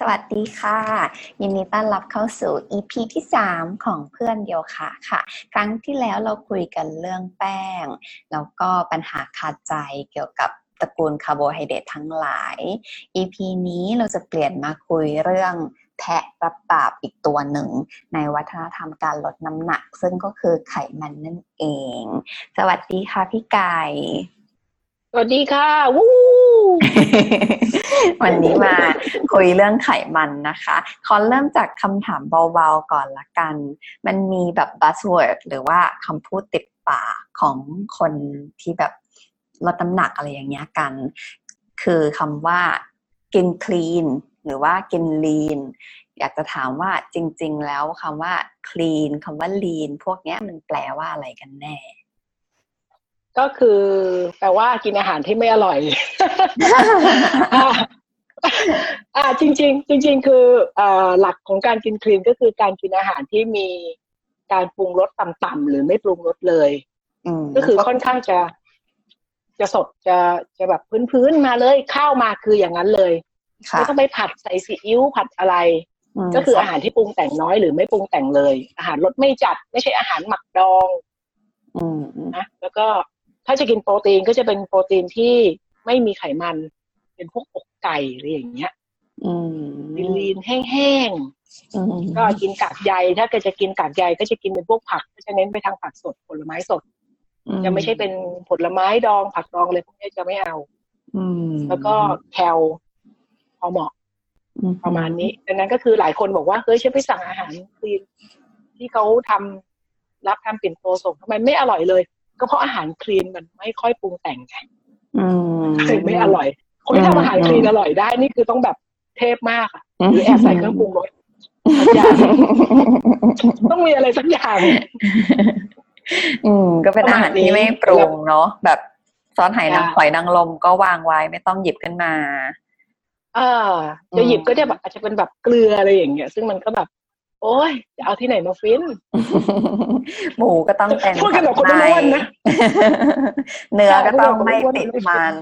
สวัสดีค่ะ ยินดีต้อนรับเข้าสู่ EP ที่ 3 ของเพื่อนเดียวค่ะค่ะ ครั้งที่แล้วเราคุยกันเรื่องแป้ง แล้วก็ปัญหาคาใจเกี่ยวกับตระกูลคาร์โบไฮเดรตทั้งหลาย EP นี้เราจะเปลี่ยนมาคุยเรื่องแพะรับบาปอีกตัวหนึ่ง ในวัฒนธรรมการลดน้ำหนัก ซึ่งก็คือไขมันนั่นเอง สวัสดีค่ะพี่ไก่ สวัสดีค่ะ วู้ วันนี้มาคุยเรื่องไขมันนะคะขอเริ่มจากคำถามเบาๆก่อนละกัน มันมีแบบ buzzword หรือว่าคำพูดติดปากของคนที่แบบลดน้ำหนักอะไรอย่างเงี้ยกัน คือคำว่ากิน clean หรือว่ากิน lean อยากจะถามว่าจริง ๆ แล้วคำว่า clean คำว่า lean พวกนี้มันแปลว่าอะไรกันแน่ ก็คือแปลว่ากินอาหารที่ไม่อร่อยอ่าจริงๆจริง ๆ คืออ่าหลักของการกินคลีนก็คือการกินอาหารที่มีการปรุงรสต่ำๆหรือไม่ปรุงรสเลยอืมก็คือค่อนข้างจะ จะสดจะจะแบบพื้นๆมาเลยข้าวมาคืออย่างนั้นเลยค่ะไม่ต้องไปผัดใส่ซีอิ๊วผัดอะไรมก็คืออาหารที่ปรุงแต่งน้อยหรือไม่ปรุงแต่งเลย อาหารรสไม่จัด ไม่ใช่อาหารหมักดองอืมอืมนะแล้วก็ ถ้าจะกินโปรตีนก็จะเป็นโปรตีนที่ไม่มีไขมัน เป็นพวกอกไก่อะไรอย่างเงี้ยอืมลีนๆแห้งอืมๆก็กินกากใยถ้าเกิดจะกินกากใยก็จะกินเป็นพวกผักก็จะเน้นไปทางผักสดผลไม้สด จะไม่ใช่เป็นผลไม้ดองผักดองเลยพวกนี้จะไม่เอาอืมแล้วก็แคลพอเหมาะอืประมาณนี้ดังนั้นก็คือหลายคนบอกว่าเฮ้ยฉันไปสั่งอาหารคลีนที่เขาทำรับทำปิ่นโตส่งทำไมไม่อร่อยเลย ก็เพราะอาหารคลีนมันไม่ค่อยปรุงแต่งไงอืมเลยไม่อร่อย คนที่ทำอาหารคลีนอร่อยได้นี่คือต้องแบบเทพมากอะหรือแอบใส่เครื่องปรุงรสสักอย่างต้องมีอะไรสักอย่าง อืม ก็เป็นอาหารที่ไม่ปรุงเนาะแบบซอสไหนางใช่หอยนางรมก็วางไว้ไม่ต้องหยิบขึ้นมาอ่าจะหยิบก็จะแบบอาจจะเป็นแบบเกลืออะไรอย่างเงี้ย ซึ่งมันก็แบบ โอ้ยจะเอาที่ไหนมาฟิน หมูก็ต้องเป็นพูดกันแบบคนสัอ้วนๆนะเนื้อก็ต้องใช่ไม่พูดกันแบบคนอ้วนๆติดมัน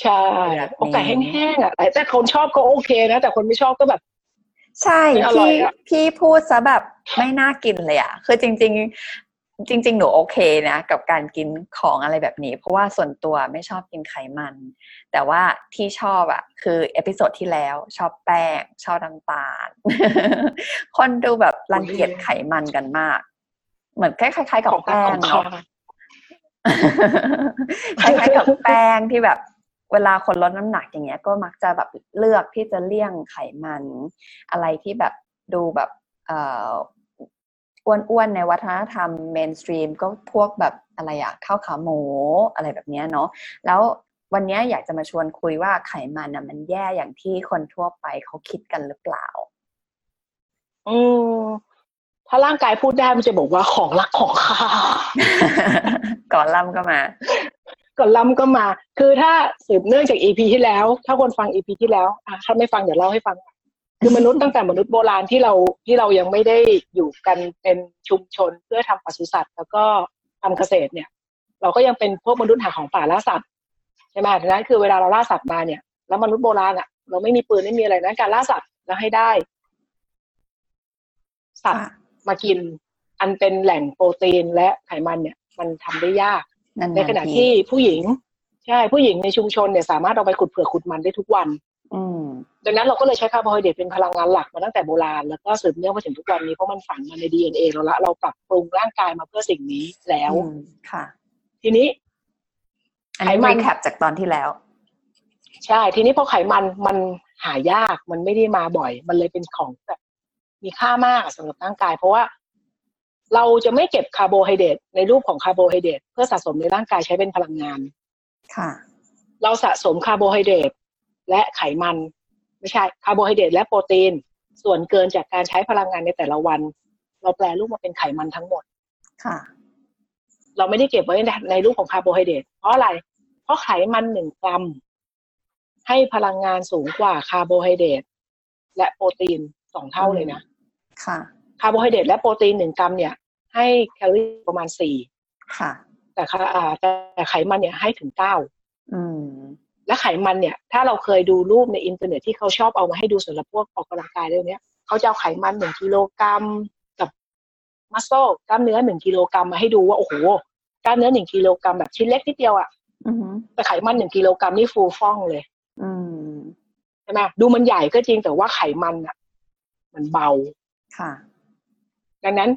ใช่แบบนี้โอไก่แห้งๆอะแต่แต่คนชอบก็โอเคนะ แต่คนไม่ชอบก็แบบ ใช่ไม่อร่อพี่ยอะพี่พูดซะแบบไม่น่ากินเลยอะคือจริงๆ จริง ๆ หนูโอเคนะ กับการกินของอะไรแบบนี้ เพราะว่าส่วนตัวไม่ชอบกินไขมัน แต่ว่าที่ชอบอะคือ episode ที่แล้วชอบแป้ง ชอบน้ำตาล คนดูแบบรังเกียจไขมันกันมาก เหมือนคล้ายๆ กับของแป้งของเนาะเขาคล้ายๆกับแป้งที่แบบเวลาคนลดน้ำหนักอย่างเงี้ยก็มักจะแบบเลือกที่จะเลี่ยงไขมัน อะไรที่แบบดูแบบเอ่อ อ้วนๆในวัฒนธรรมเมนสตรีมก็พวกแบบอะไรอะข้าวขาหมูอะไรแบบเนี้ยเนาะแล้ววันเนี้ยอยากจะมาชวนคุยว่าไขมันน่ะมันแย่อย่างที่คนทั่วไปเขาคิดกันหรือเปล่า อืมถ้าร่างกายพูดได้มันจะบอกว่าของรักของข้าก่อนล่ำก็มา ก่อนล้ำก็มา คือถ้าสืบเนื่องจากอีพีที่แล้ว ถ้าคนฟังอีพีที่แล้วอะถ้าไม่ฟังเดี๋ยวเล่าให้ฟัง คือมนุษย์ตั้งแต่มนุษย์โบราณที่เราที่เรายังไม่ได้อยู่กันเป็นชุมชนเพื่อทำปศุสัตว์ แล้วก็ทำเกษตรเนี่ย เราก็ยังเป็นพวกมนุษย์หาของป่าล่าสัตว์ใช่ไหมดังนั้นคือเวลาเราล่าสัตว์มาเนี่ย แล้วมนุษย์โบราณอะ เราไม่มีปืนไม่มีอะไรนั้นการล่าสัตว์แล้วให้ได้ สัตว์มากิน อันเป็นแหล่งโปรตีนและไขมันเนี่ย มันทำได้ยากนั่นในขณะที่ผู้หญิง ใช่ผู้หญิงในชุมชนเนี่ย สามารถเอาไปขุดเผือกขุดมันได้ทุกวัน อืมดังนั้นเราก็เลยใช้คาร์โบไฮเดรตเป็นพลังงานหลักมาตั้งแต่โบราณ แล้วก็สืบเนื่องมาถึงทุกวันนี้เพราะมันฝังมาใน DNA เราละเราปรับปรุงร่างกายมาเพื่อสิ่งนี้แล้วอืมค่ะ ทีนี้อันนี้ไขมัน recap จากตอนที่แล้ว ใช่ ทีนี้พอไขมันมันหายากมันไม่ได้มาบ่อย มันเลยเป็นของแบบมีค่ามากสำหรับร่างกาย เพราะว่าเราจะไม่เก็บคาร์โบไฮเดรตในรูปของคาร์โบไฮเดรตเพื่อสะสมในร่างกายใช้เป็นพลังงาน ค่ะ เราสะสมคาร์โบไฮเดรต และไขมัน ไม่ใช่คาร์โบไฮเดรตและโปรตีน ส่วนเกินจากการใช้พลังงานในแต่ละวัน เราแปรรูปมาเป็นไขมันทั้งหมดค่ะ เราไม่ได้เก็บไว้ในในรูปของคาร์โบไฮเดรตเพราะอะไร เพราะไขมันหนึ่งกรัม ให้พลังงานสูงกว่าคาร์โบไฮเดรตและโปรตีนสองเท่าเลยนะค่ะคาร์โบไฮเดรตและโปรตีนหนึ่งกรัมเนี่ย ให้แคลอรี่ประมาณสี่ค่ะ แต่คาอ่าแต่ไขมันเนี่ยให้ถึงเก้าอืม และและไขมันเนี่ย ถ้าเราเคยดูรูปในอินเทอร์เน็ตที่เขาชอบเอามาให้ดูสำหรับพวกออกกำลังกายเรื่องนี้ยเขาจะเอาไขมันหนึ่งกิโลกรัมกับมัสโซกล้ามเนื้อหนึ่งกิโลกรัมมาให้ดูว่าโอ้โหกล้ามเนื้อหนึ่งกิโลกรัมแบบชิ้นเล็กนิดเดียวอะอือหือแต่ไขมันหนึ่งกิโลกรัมนี่ฟูฟ่องเลยอืมใช่ไหมดูมันใหญ่ก็จริงแต่ว่าไขมันอะมันเบาค่ะ ดังนั้น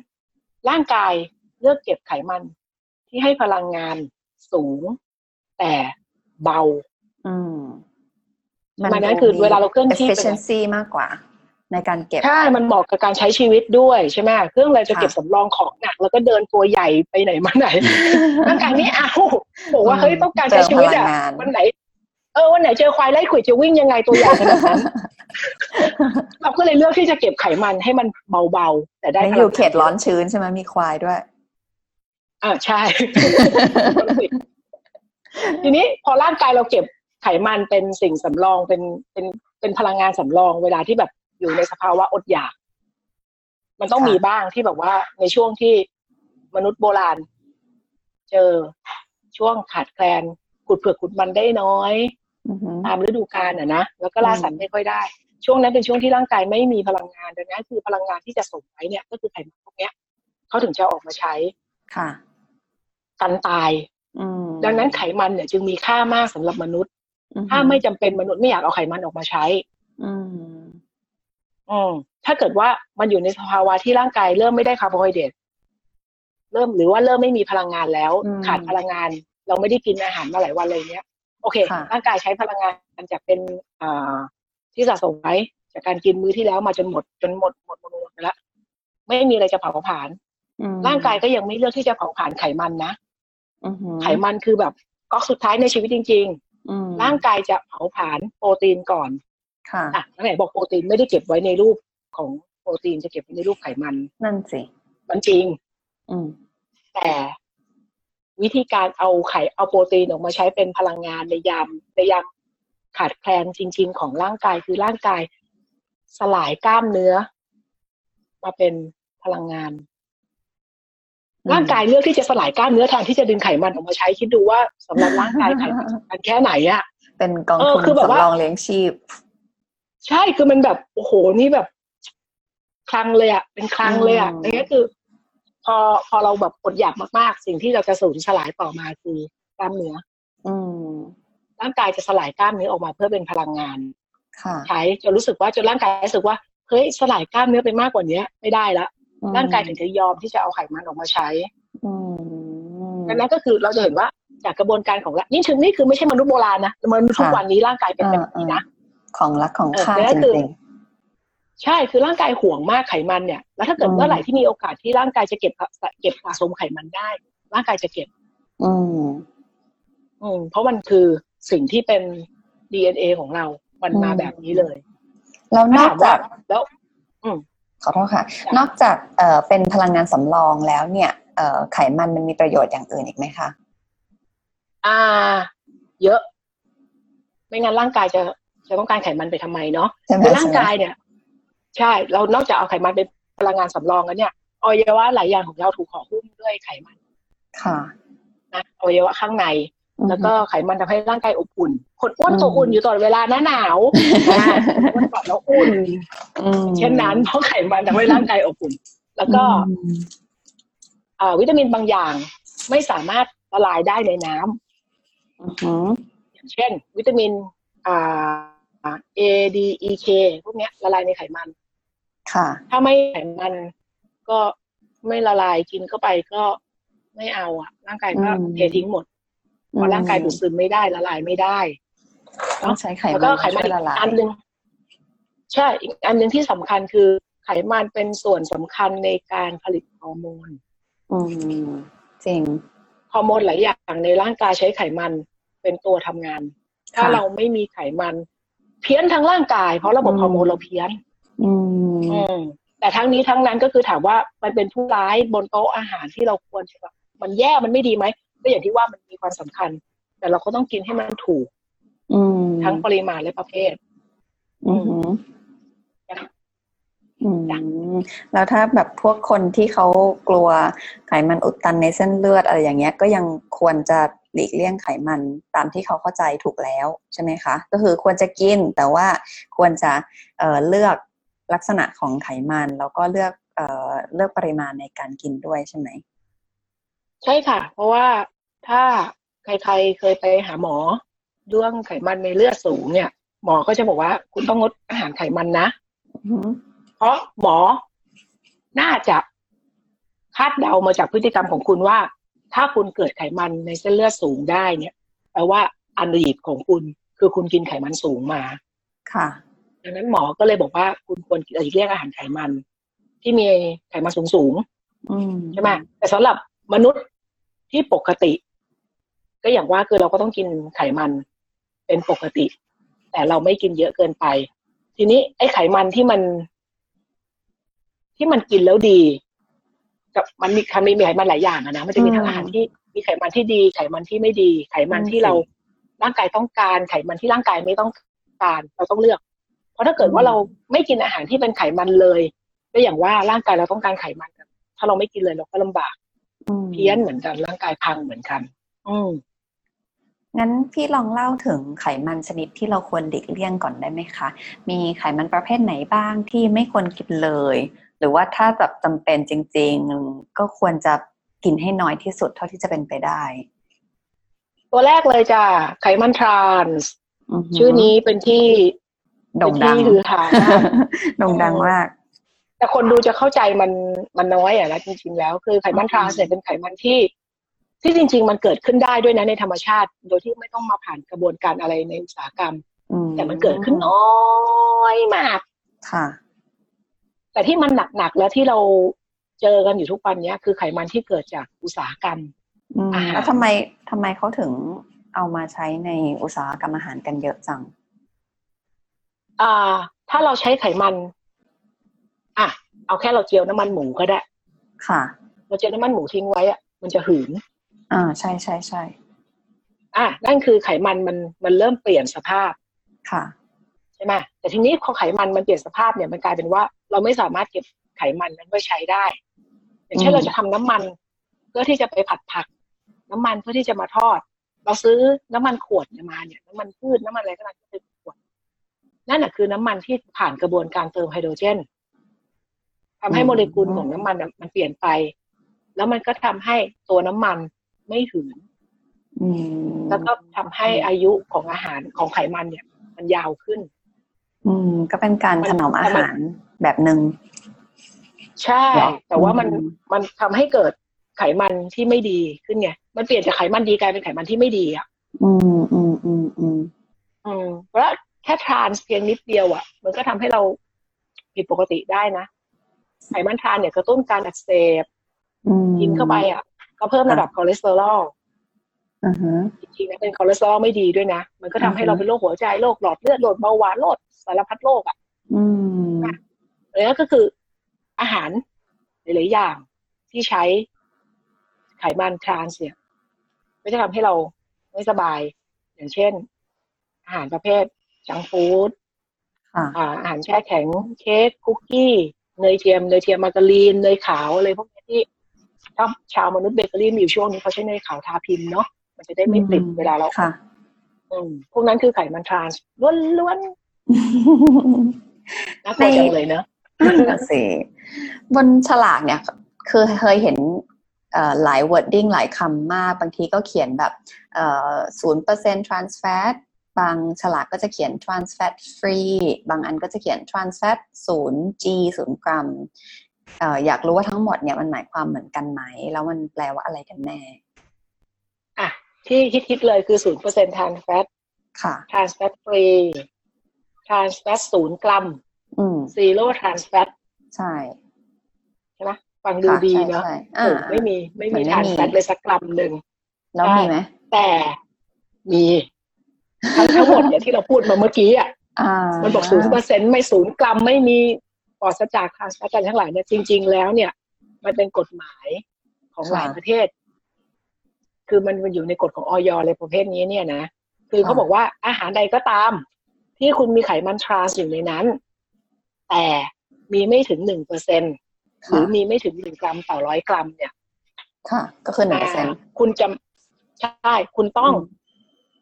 ร่างกายเลือกเก็บไขมันที่ให้พลังงานสูง แต่เบา อืมมันนั้นคือเวลาเราเคลื่อนที่ไป efficiency มากกว่า ในการเก็บใช่มันเหมาะกับการใช้ชีวิตด้วยใช่ไหมเครื่องอะไรจะค่ะเก็บสำรองของหนัก แล้วก็เดินตัวใหญ่ไปไหนมาไหนร่างกายนี้อ้าวบอกว่าเฮ้ยต้องการใช้ชีวิตอะเจอพลังงานวันไหนเออวันไหนเจอควายไล่ขวิดจะวิ่งยังไงตัวใหญ่ขนาดนั้นเราก็เลยเลือกที่จะเก็บไขมันให้มันเบาๆแต่ได้ได้พอลังยู่เขตร้อนชื้นใช่ไหมมีควายด้วยอ่าใช่ทีนี้พอร่างกายเราเก็บ ไขมันเป็นสิ่งสำรองเป็นเป็นเป็นพลังงานสำรอง เวลาที่แบบอยู่ในสภาวะอดอยาก มันต้องค่ะมีบ้างที่แบบว่าในช่วงที่มนุษย์โบราณ เจอช่วงขาดแคลนขุดเผือกขุดมันได้น้อยอือหือตามฤดูกาลอะนะแล้วก็ล่าสัตว์ไม่ค่อยได้ ช่วงนั้นเป็นช่วงที่ร่างกายไม่มีพลังงานดังนั้นคือพลังงานที่จะส่งไปเนี่ย ก็คือไขมันพวกเนี้ยเขาถึงจะออกมาใช้ค่ะกันตายอืมดังนั้นไขมันเนี่ย จึงมีค่ามากสำหรับมนุษย์อือหือ ถ้าไม่จำเป็นมนุษย์ไม่อยากเอาไขมันออกมาใช้ อืมอืมถ้าเกิดว่ามันอยู่ในสภาวะที่ร่างกายเริ่มไม่ได้คาร์โบไฮเดรตเริ่มหรือว่าเริ่มไม่มีพลังงานแล้วอืมขาดพลังงาน เราไม่ได้กินอาหารมาหลายวันเลยเนี้ย โอเคค่ะร่างกายใช้พลังงานจากเป็นอ่าที่สะสมไว้จากการกินมื้อที่แล้วมาจนหมดจนหมดหมดหมดหมดไปแล้วไม่มีอะไรจะเผาผลาญอืมร่างกายก็ยังไม่เลือกที่จะเผาผลาญไขมันนะอือหือไขมันคือแบบก๊อกสุดท้ายในชีวิตจริงอืมๆ ร่างกายจะเผาผลาญโปรตีนก่อน ค่ะอะแล้วไหนบอกโปรตีนไม่ได้เก็บไว้ในรูปของโปรตีนจะเก็บไว้ในรูปไขมัน นั่นสิมันจริง อืม แต่วิธีการเอาไข่เอาโปรตีนออกมาใช้เป็นพลังงานในยามในยามขาดแคลนจริง ๆ ของร่างกายคือร่างกายสลายกล้ามเนื้อ มาเป็นพลังงานอืม ร่างกายเลือกที่จะสลายกล้ามเนื้อแทนที่จะดึงไขมันออกมาใช้คิดดูว่าสำหรับร่างกายไขมันสำคัญแค่ไหนอะเป็นกองเออทุนคือแบบว่าสำรองเลี้ยงชีพ ใช่คือมันแบบโอ้โหนี่แบบคลังเลยอะเป็นคลังเลยอะอืมอันนี้คือ พอพอเราแบบอดอยากมากๆ สิ่งที่เราจะสูญสลายต่อมาคือกล้ามเนื้อ อืมร่างกายจะสลายกล้ามเนื้อออกมาเพื่อเป็นพลังงานค่ะใช้จนรู้สึกว่าจนร่างกายรู้สึกว่าเฮ้ยสลายกล้ามเนื้อไปมากกว่านี้ไม่ได้ละอืม ร่างกายถึงจะยอมที่จะเอาไขมันออกมาใช้อืมดังนั้นก็คือเราจะเห็นว่าจากกระบวนการของละนี่ถึงนี่คือไม่ใช่มนุษย์โบราณนะมนุษย์ทุกค่ะวันนี้ร่างกายเป็นแบบนี้นะของรักของเออข้าแล้วจคือริงใช่คือร่างกายห่วงมากไขมันเนี่ย แล้วถ้าเกิดอืมเมื่อไหร่ที่มีโอกาสที่ร่างกายจะเก็บเก็บสะสมไขมันได้ ร่างกายจะเก็บๆอืม อืม เพราะมันคือสิ่งที่เป็น DNA ของเรา มันมาอืมแบบนี้เลยแล้วนอกถามว่าจากแล้ว ขอโทษค่ะจ้ะนอกจากเอ่อเป็นพลังงานสำรองแล้วเนี่ยเอ่อไขมันมันมีประโยชน์อย่างอื่นอีกไหมคะ อ่า เยอะ ไม่งั้นร่างกายจะจะต้องการไขมันไปทำไมเนาะใช่ไหมคือร่างใช่ไหมกายเนี่ย ใช่ เรานอกจากเอาไขมันเป็นพลังงานสำรองแล้วเนี่ยอวัยวะหลายอย่างของเราถูกห่อหุ้มด้วยไขมัน ค่ะนะอวัยวะข้างใน แล้วก็ไขมันทำให้ร่างกายอบอุ่น คนอ้วนตัวอุ่นอยู่ตลอดเวลาหน้าหนาวอ่าอ้วนกอดแล้วอุ่นอืมเช่นนั้นเพราะไขมันทำให้ร่างกายอบอุ่น แล้วก็อืมอ่าวิตามินบางอย่างไม่สามารถละลายได้ในน้ำอือหืออย่างเช่น วิตามินอ่า A D E K พวกเนี้ยละลายในไขมัน ค่ะ ถ้าไม่ไขมันก็ไม่ละลายกินเข้าไปก็ไม่เอาอะ ร่างกายก็อืมเททิ้งหมดเพราะร่างกายดูดซึมไม่ได้ละลายไม่ได้ต้องใช้ไขแล้วมัก็นไขมันช่วยอีละกลายอันหนึ่งใช่อีกอันหนึ่งที่สำคัญคือไขมันเป็นส่วนสำคัญในการผลิตฮอร์โมน อืมจริงฮอร์โมนหลายอย่างในร่างกายใช้ไขมันเป็นตัวทำงาน ถ้าค่ะเราไม่มีไขมัน เพี้ยนทั้งร่างกาย เพราะระบบอืมฮอร์โมนเราเพี้ยนอืมอืมแต่ทั้งนี้ทั้งนั้นก็คือถามว่ามันเป็นผู้ร้ายบนโต๊ะอาหารที่เราควรจะแบบมันแย่มันไม่ดีไหม ก็อย่างที่ว่ามันมีความสำคัญ แต่เราก็ต้องกินให้มันถูก อืมทั้งปริมาณและประเภท อือหือจ้ะอืมจ้ะแล้วถ้าแบบพวกคนที่เขากลัวไขมันอุดตันในเส้นเลือดอะไรอย่างเงี้ย ก็ยังควรจะหลีกเลี่ยงไขมันตามที่เขาเข้าใจถูกแล้วใช่ไหมคะ ก็คือควรจะกินแต่ว่าควรจะเอ่อเลือกลักษณะของไขมันแล้วก็เลือกเอ่อเลือกปริมาณในการกินด้วยใช่ไหมใช่ค่ะ เพราะว่า ถ้าใครๆเคยไปหาหมอเรื่องไขมันในเลือดสูงเนี่ย หมอก็จะบอกว่า คุณต้องงดอาหารไขมันนะอือหือเพราะหมอน่าจะคาดเดามาจากพฤติกรรมของคุณว่า ถ้าคุณเกิดไขมันในเส้นเลือดสูงได้เนี่ยแปลว่าอันดีตของคุณคือคุณกินไขมันสูงมา ค่ะดังนั้นหมอก็เลยบอกว่าคุณควรกินหลีกเลี่ยงอาหารไขมัน ที่มีไขมันสูงสูงๆอืมใช่ไหมแต่สำหรับมนุษย์ที่ปกติ ก็อย่างว่าคือเราก็ต้องกินไขมันเป็นปกติ แต่เราไม่กินเยอะเกินไป ทีนี้ไอ้ไขมันที่มัน ที่มันกินแล้วดี กับมันมีคันมีไขมันหลายอย่างอะนะมันจะมีทั้งอาหารที่มีไขมันที่ดี ไขมันที่ไม่ดี ไขมันที่เราร่างกายต้องการ ไขมันที่ร่างกายไม่ต้องการเราต้องเลือก เพราะถ้าเกิดว่าเราไม่กินอาหารที่เป็นไขมันเลยก็อย่างว่าร่างกายเราต้องการไขมันถ้าเราไม่กินเลยเราก็ลำบากอืมเพี้ยนเหมือนกันร่างกายพังเหมือนกัน อืม งั้นพี่ลองเล่าถึงไขมันชนิดที่เราควรหลีกเลี่ยงก่อนได้ไหมคะ มีไขมันประเภทไหนบ้างที่ไม่ควรกินเลย หรือว่าถ้าแบบจำเป็นจริง ๆ ก็ควรจะกินให้น้อยที่สุดเท่าที่จะเป็นไปได้ ตัวแรกเลยจ้ะไขมันทรานส์หืชื่อนี้เป็นที่โด่งดังเป็นที่ฮือฮามากโด่งดังมากแต่คนดูจะเข้าใจมันมันน้อยอะนะจริงๆแล้ว คือไขมันทรานส์เนี่ยเป็นไขมันที่ ที่จริง ๆ มันเกิดขึ้นได้ด้วยนะในธรรมชาติ โดยที่ไม่ต้องมาผ่านกระบวนการอะไรในอุตสาหกรรมอืแต่มันเกิดขึ้นน้อยมาก ค่ะ แต่ที่มันหนักๆแล้วที่เราเจอกันอยู่ทุกวันเนี้ยคือไขมันที่เกิดจากอุตสาหกรรมอืมอาหารแล้วทำไมทำไมเขาถึงเอามาใช้ในอุตสาหกรรมอาหารกันเยอะจัง อ่า ถ้าเราใช้ไขมัน อะ เอาแค่เราเจียวน้ำมันหมูก็ได้ ค่ะ เราเจียวน้ำมันหมูทิ้งไว้อะมันจะหืน อ่าใช่ใช่ใช่อะนั่นคือไขมันมันมันเริ่มเปลี่ยนสภาพค่ะใช่ไหมแต่ทีนี้พอไขมันมันเปลี่ยนสภาพเนี่ยมันกลายเป็นว่า เราไม่สามารถเก็บไขมันนั้นไว้ใช้ได้ อย่างเช่นอืมเราจะทำน้ำมัน เพื่อที่จะไปผัดผัก น้ำมันเพื่อที่จะมาทอด เราซื้อน้ำมันขวดเนี่ยมาเนี่ยน้ำมันพืชน้ำมันอะไรก็ตามที่เป็นขวดนั่นแหะคือน้ำมันที่ผ่านกระบวนการเติมไฮโดรเจนทำให้โมเลกุลของน้ำมันน่ะมันเปลี่ยนไป แล้วมันก็ทำให้ตัวน้ำมัน ไม่หืนอืมแล้วก็ทำให้อายุของอาหารของไขมันเนี่ย มันยาวขึ้น อืม ก็เป็นการมันถนอมอาหารแบบหนึ่งใช่หรอแต่ว่ามันอืมมันทำให้เกิดไขมันที่ไม่ดีขึ้นไงมันเปลี่ยนจากไขมันดีกลายเป็นไขมันที่ไม่ดีอะ อืมอืมอืมอืมอืมแล้วแค่ทรานส์เพียงนิดเดียวอะ มันก็ทำให้เราผิดปกติได้นะไขมันทรานเนี่ยกระตุ้นการอักเสบอืมกินเข้าไปอะ ก็เพิ่มระดับคอเลสเตอรอลอือฮึจริงๆนะเป็นคอเลสเตอรอลไม่ดีด้วยนะ มันก็ทำให้อือฮึเราเป็นโรคหัวใจโรคหลอดเลือดโรคเบาหวานโรคสารพัดโรคอะอืมแล้วก็คืออาหารหลายๆอย่างที่ใช้ไขมันทรานส์เนี่ยก็จะทำให้เราไม่สบาย อย่างเช่น อาหารประเภท junk food ค่ะอ่าอาหารแช่แข็งเค้กคุกกี้เนยเทียมเนยเทียมมาการีนเนยขาวอะไรพวกนี้ที่ ถ้าชาวมนุษย์เบเกอรี่มีอยู่ช่วงนี้เขาใช้เนยขาวทาพิมพ์เนาะมันจะได้ไม่ติดเวลาเราค่ะอืมพวกนั้นคือไขมันทรานส์ล้วนๆน่ากลัวจังเลยเนอะนั่นน่ะสิบนฉลากเนี่ย คือเคยเห็นเอ่อหลาย wording หลายคำมาก บางทีก็เขียนแบบศูนย์เปอร์เซ็นต์ trans fat บางฉลากก็จะเขียน trans fat free บางอันก็จะเขียน trans fat ศูนย์ g ศูนย์กรัมเอ่ออยากรู้ว่าทั้งหมดเนี่ยมันหมายความเหมือนกันไหม แล้วมันแปลว่าอะไรกันแน่ อะ ที่ฮิตๆเลยคือศูนย์เปอร์เซ็นต์ทานแฟตค่ะ ทานแฟตฟรี ทานแฟตศูนย์กรัมอืมซีโร่ทานแฟตใช่ ใช่ไหมฟังดูค่ะดีใช่เนาะใช่โอ้อ่าไม่มีไม่เหมืมีอนไม่ทานมีแฟตเลยสักกรัมหนึ่งแล้วใช่มีไหมแต่มีทั้งทั้งหมดเนี่ยที่เราพูดมาเมื่อกี้อะอ่ามันบอกศูนย์เปอร์เซ็นต์ไม่ศูนย์กรัมไม่มีปล อดจากทานแฟตกันทั้งหลายเนี่ยจริง ๆ แล้วเนี่ย มันเป็นกฎหมายของหลายประเทศ คือมันมันอยู่ในกฎของออยเลยประเภทนี้เนี่ยนะคือเขาบอกว่าอาหารใดก็ตาม ที่คุณมีไขมันทรานส์อยู่ในนั้น แต่มีไม่ถึงหนึ่งเปอร์เซ็นหรือมีไม่ถึงหนึ่งกรัมต่อร้อยกรัม เนี่ย ค่ะ ก็คือหนึ่งเปอร์เซ็นต์อ่าคุณจะใช่คุณต้องอืม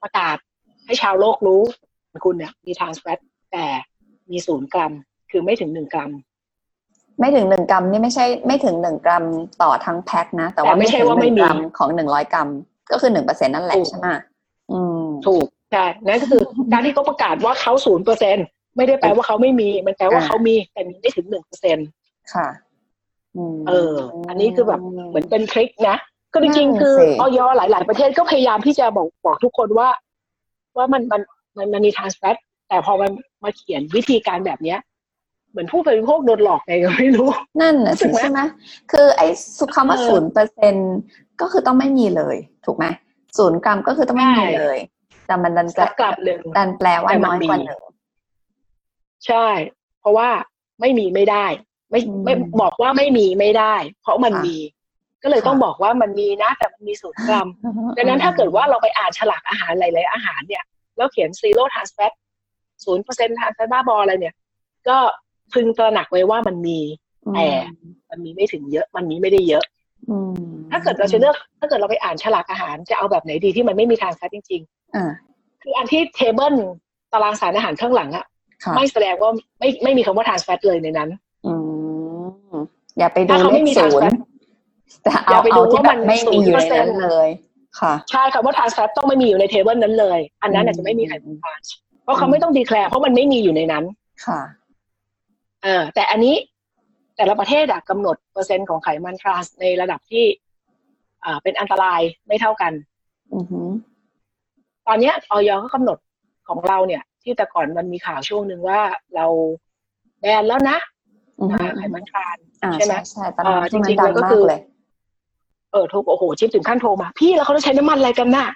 ประกาศให้ชาวโลกรู้ คุณเนี่ยมีทรานส์แฟตแต่มีศูนย์กรัม คือไม่ถึงหนึ่งกรัม ไม่ถึงหนึ่งกรัมนี่ไม่ใช่ไม่ถึงหนึ่งกรัมต่อทั้งแพ็คนะ แต่ว่าแต่ไม่ใช่ถึงว่าหไม่นึ่งมีกรัมของหนึ่งร้อยกรัม ก็คือหนึ่งเปอร์เซ็นนั่นแหละถูกใช่ไหมอืมถูกใช่นั่นก็คือการที่เขาประกาศว่าเขาศูนย์เปอร์เซ็นไม่ได้แปลว่าเขาไม่มี มันแปลว่าอ่าเขามีแต่มีไม่ถึงหนึ่งเปอร์เซ็นค่ะอืมเออ อันนี้คือแบบเหมือนเป็นทริคนะก็จริงนั่นๆคือสิออยหลาย ๆ ประเทศก็พยายามที่จะบอกบอกทุกคนว่า ว่ามันมันมันมันมีทรานส์แฟตแต่พอมันมาเขียนวิธีการแบบเนี้ย เหมือนผู้บริโภคโดนหลอกไงก็ไม่รู้ นั่นน่ะรู้สึสิกไหมใช่ไหมคือไอ้สุคำว่าเออศูนย์เปอร์เซ็นก็คือต้องไม่มีเลย ถูกไหมศูนย์กรัมก็คือต้องไม่มีใช่เลย แต่มันดันแปลสักกลับหนึ่งดันแปลว่าแต่มันน้อยกว่ามีหนึ่งใช่ เพราะว่าไม่มีไม่ได้ ไม่อืมไม่บอกว่าไม่มีไม่ได้ เพราะมันค่ะมี ก็เลยต้องค่ะบอกว่ามันมีนะ แต่มันมีศูนย์กรัมดังนั้นถ้าเกิดว่าเราไปอ่านฉลากอาหารหลายๆอาหารเนี่ย แล้วเขียน zero trans fat ศูนย์เปอร์เซ็นต์ trans fat บ้าบออะไรเนี่ย ก็ พึงตระหนักไว้ว่ามันมีแต่มันมีไม่ถึงเยอะมันมีไม่ได้เยอะอืมถ้าเกิดเราจะเลือก ถ้าเกิดเราไปอ่านฉลากอาหารจะเอาแบบไหนดีที่มันไม่มี trans fat จริงอ่าๆคืออันที่เทเบิลตารางสารอาหารข้างหลังอะค่ะไม่แสดงว่าไม่ไม่มีคำว่าทานสแฟตเลยในนั้นอืมอย่าไปดูถ้าเขาเลไม่ขมีศูน transfer ย์แต่อเอาย่าไปดูเอาที่ว่าแบมันบไม่มีอยู่ในนั้น0%เลย ค่ะใช่คำว่าทานสแฟตต้องไม่มีอยู่ในเทเบิลนั้นเลย อันนั้นอาจจะไม่มีใครทานเพราะเขาไม่ต้องดีแคลร์เพราะมันไม่มีอยู่ในนั้นค่ะ เออแต่อันนี้แต่ละประเทศอะกำหนดเปอร์เซ็นต์ของไขมันทรานส์ในระดับที่อ่าเป็นอันตรายไม่เท่ากันอือหือตอนเนี้ยออยก็กำหนดของเราเนี่ย ที่แต่ก่อนมันมีข่าวช่วงหนึ่งว่าเราแบนแล้วนะอือหือ่าอไขมันทรานส์อ่าใช่ไหมใช่ใช่ตอนนั้นเอ่อที่มันจริงๆดัแล้งวก็มาคืกอเลยเออโทรโอ้โหจิ๊บถึงขั้นโทรมา พี่แล้วเขาจะใช้น้ำมันอะไรกันน่ะ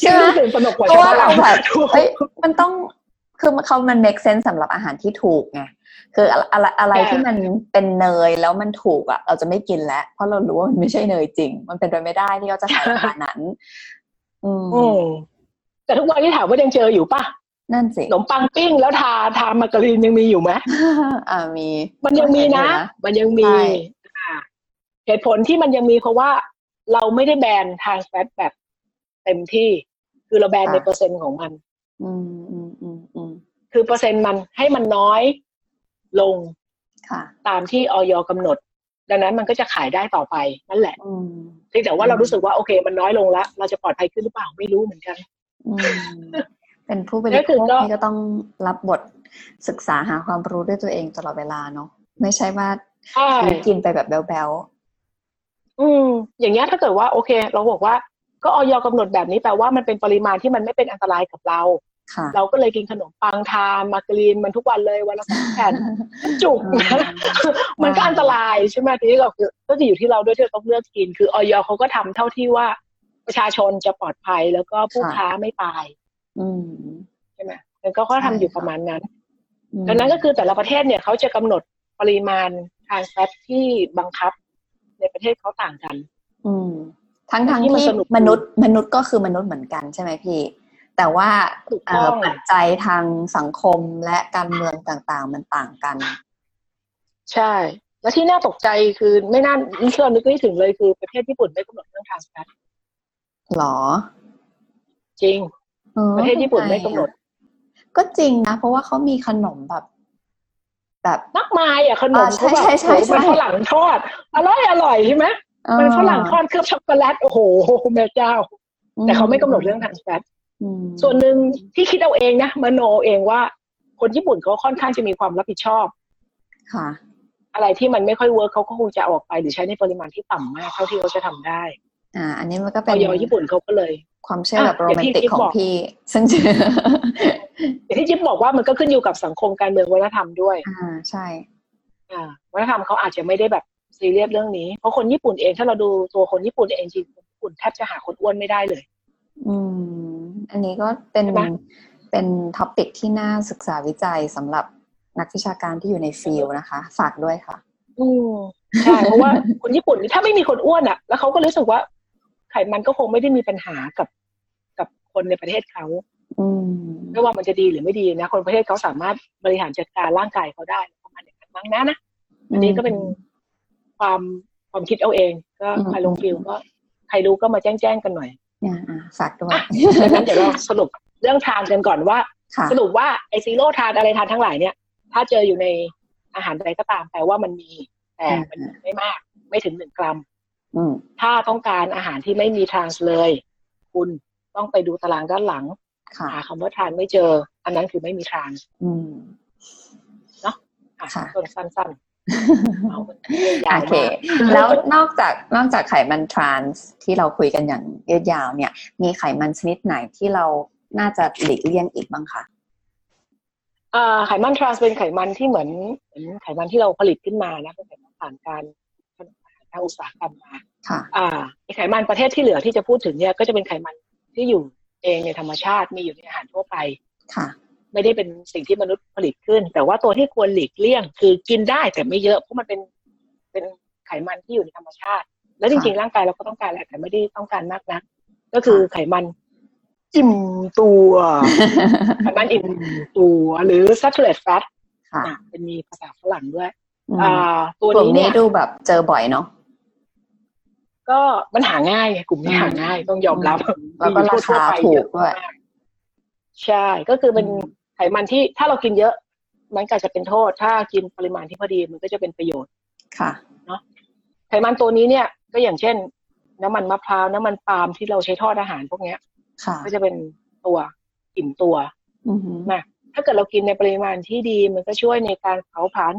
ใช่ไหมจิ๊บตื่นตระหนกกว่าเพราะว่าชเราวแบบถูกเฮ้ยมันต้อง คือเขามัน make sense สำหรับอาหารที่ถูกไงคืออะไรอะไรอะไรใช่ที่มันเป็นเนยแล้วมันถูกอะ เราจะไม่กินแล้ว เพราะเรารู้ว่ามันไม่ใช่เนยจริง มันเป็นไปไม่ได้ที่เขาจะขายราคานั้นอืมอืมแต่ทุกวันที่ถามว่ายังเจออยู่ป่ะนั่นสิขนมปังปิ้งแล้วทาทามาการีนยังมีอยู่ไหมอ่ามี มันยังมีนะก็เห็อยู่มันยังมีใช่อ่าเหตุผลที่มันยังมีเพราะว่าเราไม่ได้แบนทานสแฟตแบบเต็มที่ คือเราแบนในเปอร์เซ็นต์ของมัน อืมอืมอืมอืม คือเปอร์เซ็นต์มันให้มันน้อยลงค่ะตามที่ออยกำหนด ดังนั้นมันก็จะขายได้ต่อไปนั่นแหละอืมเพียงแต่ว่าเรารู้สึกว่าโอเค มันน้อยลงแล้วเราจะปลอดภัยขึ้นหรือเปล่าไม่รู้เหมือนกันอืมเป็นผู้บริก็โภคือคก็ที่ก็ต้องรับบทศึกษาหาความรู้ด้วยตัวเองตลอดเวลาเนาะไม่ใช่ว่าใช่ซื้อกินไปแบบแบ๊วอืม อย่างเงี้ยถ้าเกิดว่า โอเค เราบอกว่าก็ออยกำหนดแบบนี้แปลว่ามันเป็นปริมาณที่มันไม่เป็นอันตรายกับเราๆค่ะ เราก็เลยกินขนมปังทานมาการีนมันทุกวันเลยวันละสองแผ่นจุกนะมันก็อันตรายใช่ไหมทีนี้ก็คือก็จะอยู่ที่เราด้วยที่เราต้องเลือกกิน คือออยเขาก็ทำเท่าที่ว่าประชาชนจะปลอดภัยแล้วก็ผู้ค่ะค้าไม่ตาย อืมใช่ไหมมันก็เขาทำอยู่ใช่ค่ะประมาณนั้นอืมดังนั้นก็คือแต่ละประเทศเนี่ยเขาจะกำหนดปริมาณทานแฟตที่บังคับ ในประเทศเขาต่างกัน อืม ทั้งทั้งที่มันที่สนุกมนุษย์มนุษย์ก็คือมนุษย์เหมือนกันใช่ไหมพี่ แต่ว่าถูกเอ่ต้อองปัจจัยทางสังคมและการเมืองต่างๆ มันต่างกัน ใช่ แล้วที่น่าตกใจคือไม่น่าที่เรานึกไม่ถึงเลยคือประเทศญี่ปุ่นไม่กำหนดเรื่องทานแฟตหรอ จริงออประเทศญี่ปุ่นไม่กำหนด ก็จริงนะ เพราะว่าเขามีขนมแบบแบบมากมายอะขนมอ่าใช่เขาแบบใช่ใช่โอ้โหมันใช่ฝรั่งทอดอร่อยอร่อยใช่ไหมเอ่อมันฝรั่งทอดเคลือบช็อกโกแลตโอ้โหแม่เจ้า แต่เขาไม่กำหนดเรื่องทานแฟตอืม ส่วนหนึ่งที่คิดเอาเองนะมโนเองว่า คนญี่ปุ่นเขาค่อนข้างจะมีความรับผิดชอบ ค่ะ อะไรที่มันไม่ค่อยเวิร์กเขาก็คงจะเอาออกไปหรือใช้ในปริมาณที่ต่ำมากเท่าที่เขาจะทำได้ อ่า อันนี้มันก็อเป็นอยญี่ปุ่นเขาก็เลย ความเชื่อแบบอะโรอย่างแมนที่ติกกิ๊บของบอกพี่ซึ่งอย่างที่จิ๊บบอกว่ามันก็ขึ้นอยู่กับสังคมการเมืองวัฒนธรรมด้วย อ่าใช่ อ่า วัฒนธรรมเขาอาจจะไม่ได้แบบซีเรียสเรื่องนี้เพราะคนญี่ปุ่นเองถ้าเราดูตัวคนญี่ปุ่นเองจริงคนญี่ปุ่นแทบจะหาคนอ้วนไม่ได้เลย อืม อันนี้ก็เป็นใช่ไหมเป็น topic ที่น่าศึกษาวิจัยสำหรับนักวิชาการที่อยู่ใน field นะคะ ฝากด้วยค่ะ อืมใช่เพราะว่าคนญี่ปุ่นถ้าไม่มีคนอ้วนอะ แล้วเขาก็รู้สึกว่าไขมันก็คงไม่ได้มีปัญหากับกับคนในประเทศเขาอืมไม่ว่ามันจะดีหรือไม่ดีนะ คนประเทศเขาสามารถบริหารจัดการร่างกายเขาได้ประมาณอย่างนั้นมั้งนะนะอันนี้ก็เป็นความความคิดเอาเอง ก็อืมใครลง field ก็ใครรู้ก็มาแจ้งแจ้งๆกันหน่อย เนี่ยอะฝากด้วยดังนั้นเดี๋ยวเราสรุปเรื่อง trans กันก่อนว่าค่ะสรุปว่าไอ zero trans อะไร trans ทั้งหลายเนี่ย ถ้าเจออยู่ในอาหารใดก็ตามแปลว่ามันมีแต่มันมีไม่มากไม่ถึงหนึ่งกรัมอืมถ้าต้องการอาหารที่ไม่มีทรานส์เลย คุณต้องไปดูตารางด้านหลังค่ะหาคำว่าทรานไม่เจอ อันนั้นคือไม่มีทรานส์อืมอะค่ะต้นสั้นๆเอามันยาว โอเคมากแล้วนอกจากนอกจากไขมันทรานส์ที่เราคุยกันอย่างยืดยาวเนี่ย มีไขมันชนิดไหนที่เราน่าจะหลีกเลี่ยงอีกบ้างคะอ่าไขมันทรานส์เป็นไขมันที่เหมือนเหมือนไขมันที่เราผลิตขึ้นมานะเป็นไขมันผ่านการทางอุตสาหกรรมมาค่ะอ่าไอ้ไขมันประเภทที่เหลือที่จะพูดถึงเนี่ยก็จะเป็นไขมันที่อยู่เองในธรรมชาติมีอยู่ในอาหารทั่วไปค่ะ ไม่ได้เป็นสิ่งที่มนุษย์ผลิตขึ้น แต่ว่าตัวที่ควรหลีกเลี่ยง คือกินได้แต่ไม่เยอะเพราะมันเป็นเป็นไขมันที่อยู่ในธรรมชาติ แล้วจริงๆร่างกายเราก็ต้องการแหละแต่ไม่ได้ต้องการมากนัก ก็คือไขมันอิ่มตัวไขมันอิ่มตัวหรือ saturated fat ค่ะอะเป็นมีภาษาฝรั่งด้วยอืมอ่าตัวกลุ่มนี้นี้เนี่ยดูแบบเจอบ่อยเนาะก็มันหาง่ายไงกลุ่มนี้อืมหาง่ายต้องยอมรับแล้วก็ราคาถูกด้วยใช่ก็คือเป็นอืม ไขมันที่ถ้าเรากินเยอะมันก็จะเป็นโทษ ถ้ากินปริมาณที่พอดีมันก็จะเป็นประโยชน์ค่ะไขมันตัวนี้เนี่ยก็อย่างเช่น น้ำมันมะพร้าวน้ำมันปาล์มที่เราใช้ทอดอาหารพวกเนี้ยค่ะก็จะเป็นตัวอิ่มตัวอือหือนะถ้าเกิดเรากินในปริมาณที่ดี มันก็ช่วยในการเผาผลาญ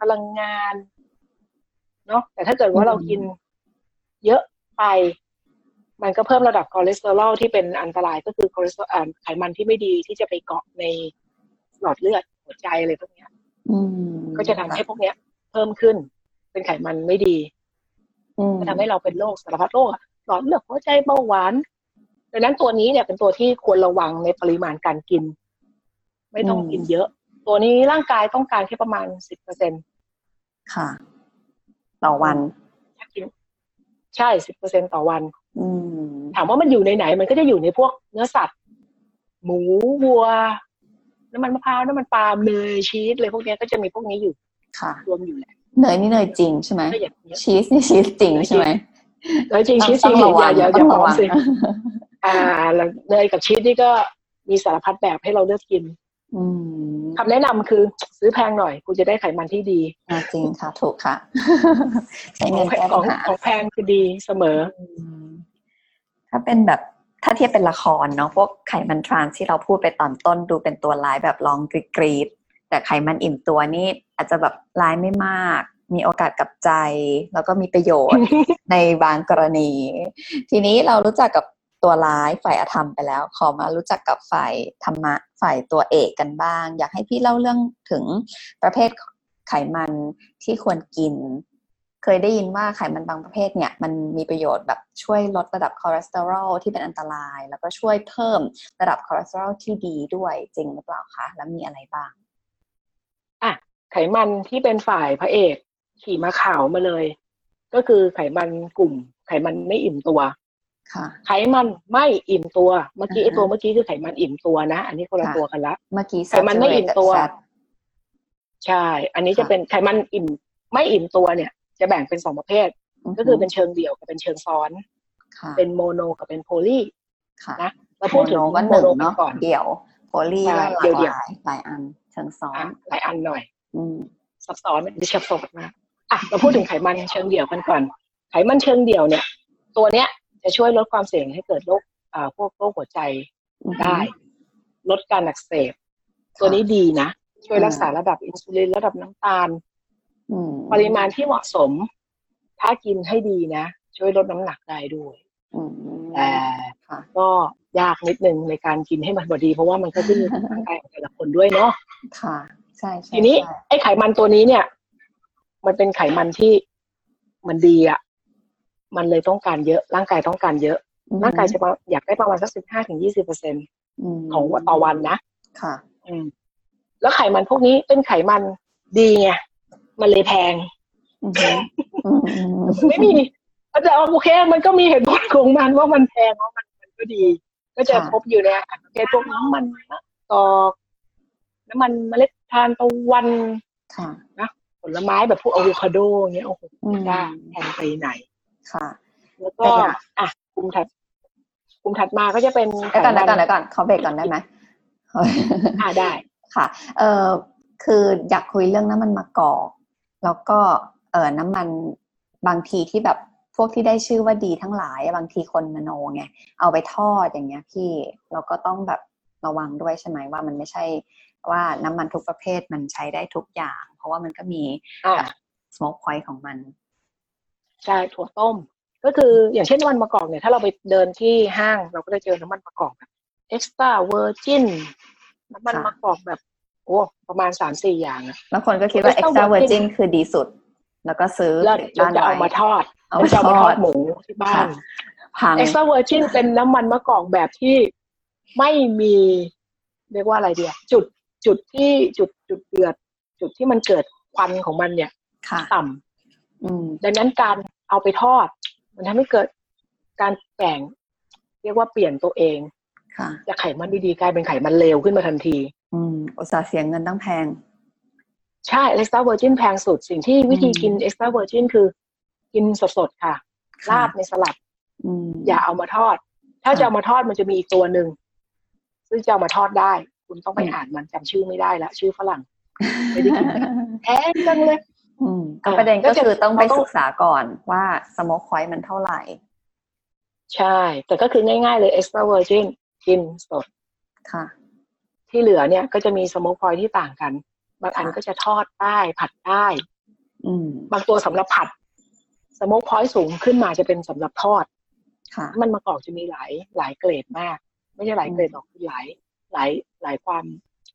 พลังงานเนาะแต่ถ้าเกิดว่าเรากินเยอะไป มันก็เพิ่มระดับคอเลสเตอรอลที่เป็นอันตรายก็คือคอเลสเตอรอลอ่าไขมันที่ไม่ดีที่จะไปเกาะในหลอดเลือดหัวใจอะไรพวกเนี้ยอืมก็จะทำให้พวกเนี้ย เพิ่มขึ้น เป็นไขมันไม่ดีอืมก็ทำให้เราเป็นโรคสารพัดโรคอะหลอดเลือดหัวใจเบาหวานดังนั้นตัวนี้เนี่ยเป็นตัวที่ควรระวังในปริมาณการกิน ไม่ต้องกินเยอะ ตัวนี้ร่างกายต้องการแค่ประมาณสิบเปอร์เซ็นค่ะ ต่อวันถ้ากินใช่สิบเปอร์เซ็นต่อวันอืม ถามว่ามันอยู่ในไหน มันก็จะอยู่ในพวกเนื้อสัตว์ หมูวัว น้ำมันมะพร้าวน้ำมันปาล์มเนยชีสอะไรพวกเนี้ยก็จะมีพวกนี้อยู่ค่ะ รวมอยู่แหละเนยนี่เนยจริงใช่ไหมก็อย่างเงี้ยชีสนี่ชีสจริงใช่ไหมแล้วจริงชีสจริงต้องระอวัย่างอย่าอต้ย่าองบอระกวังสิอ่าแล้วเนยกับชีสนี่ก็มีสารพัดแบบให้เราเลือกกินอืมคำแนะนำคือซื้อแพงหน่อยคุณจะได้ไขมันที่ดีอ่าจริงค่ะ ถูกค่ะใช้ขเงิอนงแก้ขปัอญงหาของแพงคือดีเสมออืม ถ้าเป็นแบบถ้าเทียบเป็นละครเนาะพวกไขมันทรานส์ที่เราพูดไปตอนต้นดูเป็นตัวร้ายแบบลองกรีดๆแต่ไขมันอิ่มตัวนี่อาจจะแบบร้ายไม่มาก มีโอกาสกับใจ แล้วก็มีประโยชน์ในบางกรณี ทีนี้เรารู้จักกับตัวร้ายฝ่ายอธรรมไปแล้ว ขอมารู้จักกับฝ่ายธรรมะฝ่ายตัวเอกกันบ้าง อยากให้พี่เล่าเรื่องถึงประเภทไขมันที่ควรกิน เคยได้ยินว่าไขมันบางประเภทเนี่ยมันมีประโยชน์แบบช่วยลดระดับคอเลสเตอรอลที่เป็นอันตราย แล้วก็ช่วยเพิ่มระดับคอเลสเตอรอลที่ดีด้วยจริงหรือเปล่าคะแล้วมีอะไรบ้างอะไขมันที่เป็นฝ่ายพระเอก ขี่ม้าขาวมาเลย ก็คือไขมันกลุ่ม ไขมันไม่อิ่มตัวค่ะไขมันไม่อิ่มตัว เมื่อกี้อ่าฮะไอ้ตัวเมื่อกี้คือไขมันอิ่มตัวนะ อันนี้คนละค่ะตัวกันละเมื่อกี้ไขมันไม่อิ่ม saturated ตัว fat ใช่ อันนี้จะค่ะเป็นไขมันอิ่ม ไม่อิ่มตัวเนี่ย จะแบ่งเป็นสองประเภท ก็คือเป็นเชิงเดี่ยวกับเป็นเชิงซ้อนค่ะเป็น mono กับเป็น poly ค่ะนะเราพูดถึง mono ก็หนึ่ง mono กันเนาะก่อนเดี่ยว poly ใช่ก็หลากเดี่ยวหๆลายหลายอัน เชิงซ้อนอะหลายอันหน่อย อืมซับซ้อนดิฉันซับมากอะเราพูดถึงไขมันเชิงเดี่ยวกันก่อน ไขมันเชิงเดี่ยวเนี่ย ตัวเนี้ยจะช่วยลดความเสี่ยงให้เกิดโรคอ่าพวกโรคหัวใจอือฮึได้ ลดการอักเสบ ตัวนี้ดีนะ ช่วยรักษาระดับอินซูลินระดับน้ำตาลอืม ปริมาณที่เหมาะสม ถ้ากินให้ดีนะ ช่วยลดน้ำหนักได้ด้วยอืมแต่ค่ะก็ยากนิดนึงในการกินให้มันพอดี เพราะว่ามันก็ขึ้นอยู่กับร่างกายของแต่ละคนด้วยเนาะค่ะ ใช่ใช่ทีนี้ใช่ไอ้ไขมันตัวนี้เนี่ย มันเป็นไขมันที่มันดีอะมันเลยต้องการเยอะร่างกายต้องการเยอะ ร่างกายจะอยากได้ประมาณสักสิบห้าถึงยี่สิบเปอร์เซ็นมของต่อวันนะค่ะ อืมแล้วไขมันพวกนี้เป็นไขมันดีไง มันเลยแพงอือฮึอืมอืมไม่มีแต่โอเค มันก็มีเหตุผลของมันว่ามันแพงเพราะมันมันก็ดี ก็จะพบอยู่ในอาหารประเภทพวกน้ำมันมะกอกน้ำมันเมล็ดทานตะวันค่ะผลไม้แบบพวกอะโวคาโดเงี้ยโอ้โหอืมได้แพงไปไหนค่ะ แล้วก็เป็นไงอะกลุ่มถัดกลุ่มถัดมาก็จะเป็นเดี๋ยวก่อนไขเดี๋ยวก่อนมัเดี๋ยวก่อนเขาเบรกก่อนได้ไหมอ่าได้ค่ะ เออคืออยากคุยเรื่องน้ำมันมะกอก แล้วก็เออน้ำมันบางทีที่แบบพวกที่ได้ชื่อว่าดีทั้งหลายอะบางทีคนมโนไงเอาไปทอดอย่างเงี้ยพี่เราก็ต้องแบบระวังด้วยใช่ไหมว่ามันไม่ใช่ว่าน้ำมันทุกประเภทมันใช้ได้ทุกอย่าง เพราะว่ามันก็มีอ่า smoke point ของมัน ใช่ถั่วต้ม ก็คืออย่างเช่นน้ำมันมะกอกเนี่ยถ้าเราไปเดินที่ห้างเราก็จะเจอน้ำมันมะกอกแบบ extra virgin น้ำมันค่ะมะกอกแบบ โอ้ประมาณสามสี่อย่างอะแล้วคนก็คิดว่า extra extra virgin virgin คือดีสุด แล้วก็ซื้อแล้วติดเราบ้านจะเอาไว้มาทอดเอาเรามาจะเอามาททออดดหมูที่บ้าค่ะนพัง extra virgin เป็นน้ำมันมะกอกแบบที่ไม่มี เรียกว่าอะไรเดียจุดจุดที่จุดจุดเดือด จุดที่มันเกิดควันของมันเนี่ยค่ะต่ำอืมดังนั้นการเอาไปทอด มันทำให้เกิดการแบ่ง เรียกว่าเปลี่ยนตัวเองค่ะจากไขมันดีๆกลายเป็นไขมันเลวขึ้นมาทันที อืมอุตส่าห์เสียเงินตั้งแพง ใช่ extra virgin แพงสุด สิ่งที่วิธีอืมกิน extra virgin คือ กินสดๆค่ะค่ะราดในสลัดอืมอย่าเอามาทอด ถ้าค่ะจะเอามาทอดมันจะมีอีกตัวหนึ่งซึ่งจะเอามาทอดได้ คุณต้องไปอืมอ่านมันจำชื่อไม่ได้ละชื่อฝรั่งไม่ได้กินแพงจังเลยอืมก็อ่าประเด็นก็ก็จะคือต้องไปเราต้องศึกษาก่อนว่าสโมกพอยต์มันเท่าไหร่ ใช่ แต่ก็คือง่ายๆเลย extra virgin กินสดค่ะ ที่เหลือเนี่ยก็จะมีสโมกพอยที่ต่างกัน บางอันค่ะก็จะทอดได้ผัดได้อืมบางตัวสำหรับผัดสโมกพอยสูงขึ้นมาจะเป็นสำหรับทอดค่ะมันมะกอกจะมีหลายหลายเกรดมาก ไม่ใช่หลายเกรดหรอกคือหลายหลายหลายความ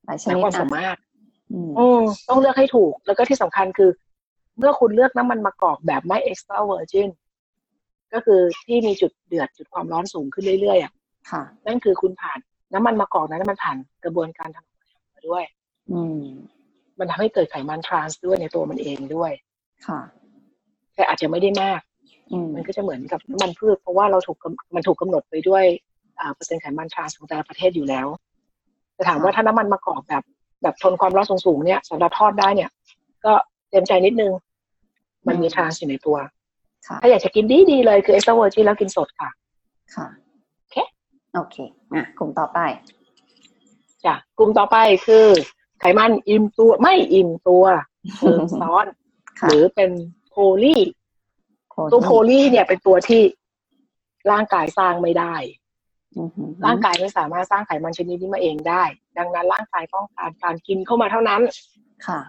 หลายชหลายนิดความอะสามารถอืมอืมต้องเลือกให้ถูก แล้วก็ที่สำคัญคือ เมื่อคุณเลือกน้ำมันมะกอกแบบไม่ extra virgin ก็คือที่มีจุดเดือดจุดความร้อนสูงขึ้นเรื่อยๆอะค่ะนั่นคือคุณผ่าน น้ำมันมะกอกนั้นมันผ่านกระบวนการทำอาหารมาด้วย อืม มันทำให้เกิดไขมันทรานส์ด้วยในตัวมันเองด้วย ค่ะ แต่อาจจะไม่ได้มากอืมมันก็จะเหมือนกับน้ำมันพืช เพราะว่าเราถูกกำมันถูกกำหนดไปด้วยอ่าเปอร์เซ็นต์ไขมันทรานส์ของแต่ละประเทศอยู่แล้วแต่ถามว่าถ้าน้ำมันมะกอกแบบ แบบทนความร้อนสูงๆเนี่ยสำหรับทอดได้เนี่ย ก็เต็มใจนิดนึง มันมีทรานส์อยู่ในตัวค่ะถ้าอยากจะกินดีๆเลยคือเอ็กซ์ตร้าเวอร์จินแล้วกินสดค่ะ ค่ะ โอเคโอเคอะกลุ่มต่อไปจ้ะกลุ่มต่อไปคือ ไขมันอิ่มตัวไม่อิ่มตัวเชิงซ้อนค่ะหรือเป็นโพลีโคตรตัวโพลีเนี่ยเป็นตัวที่ร่างกายสร้างไม่ได้อือหือร่างกายไม่สามารถสร้างไขมันชนิดนี้มาเองได้ ดังนั้นร่างกายต้องการการกินเข้ามาเท่านั้น ค่ะ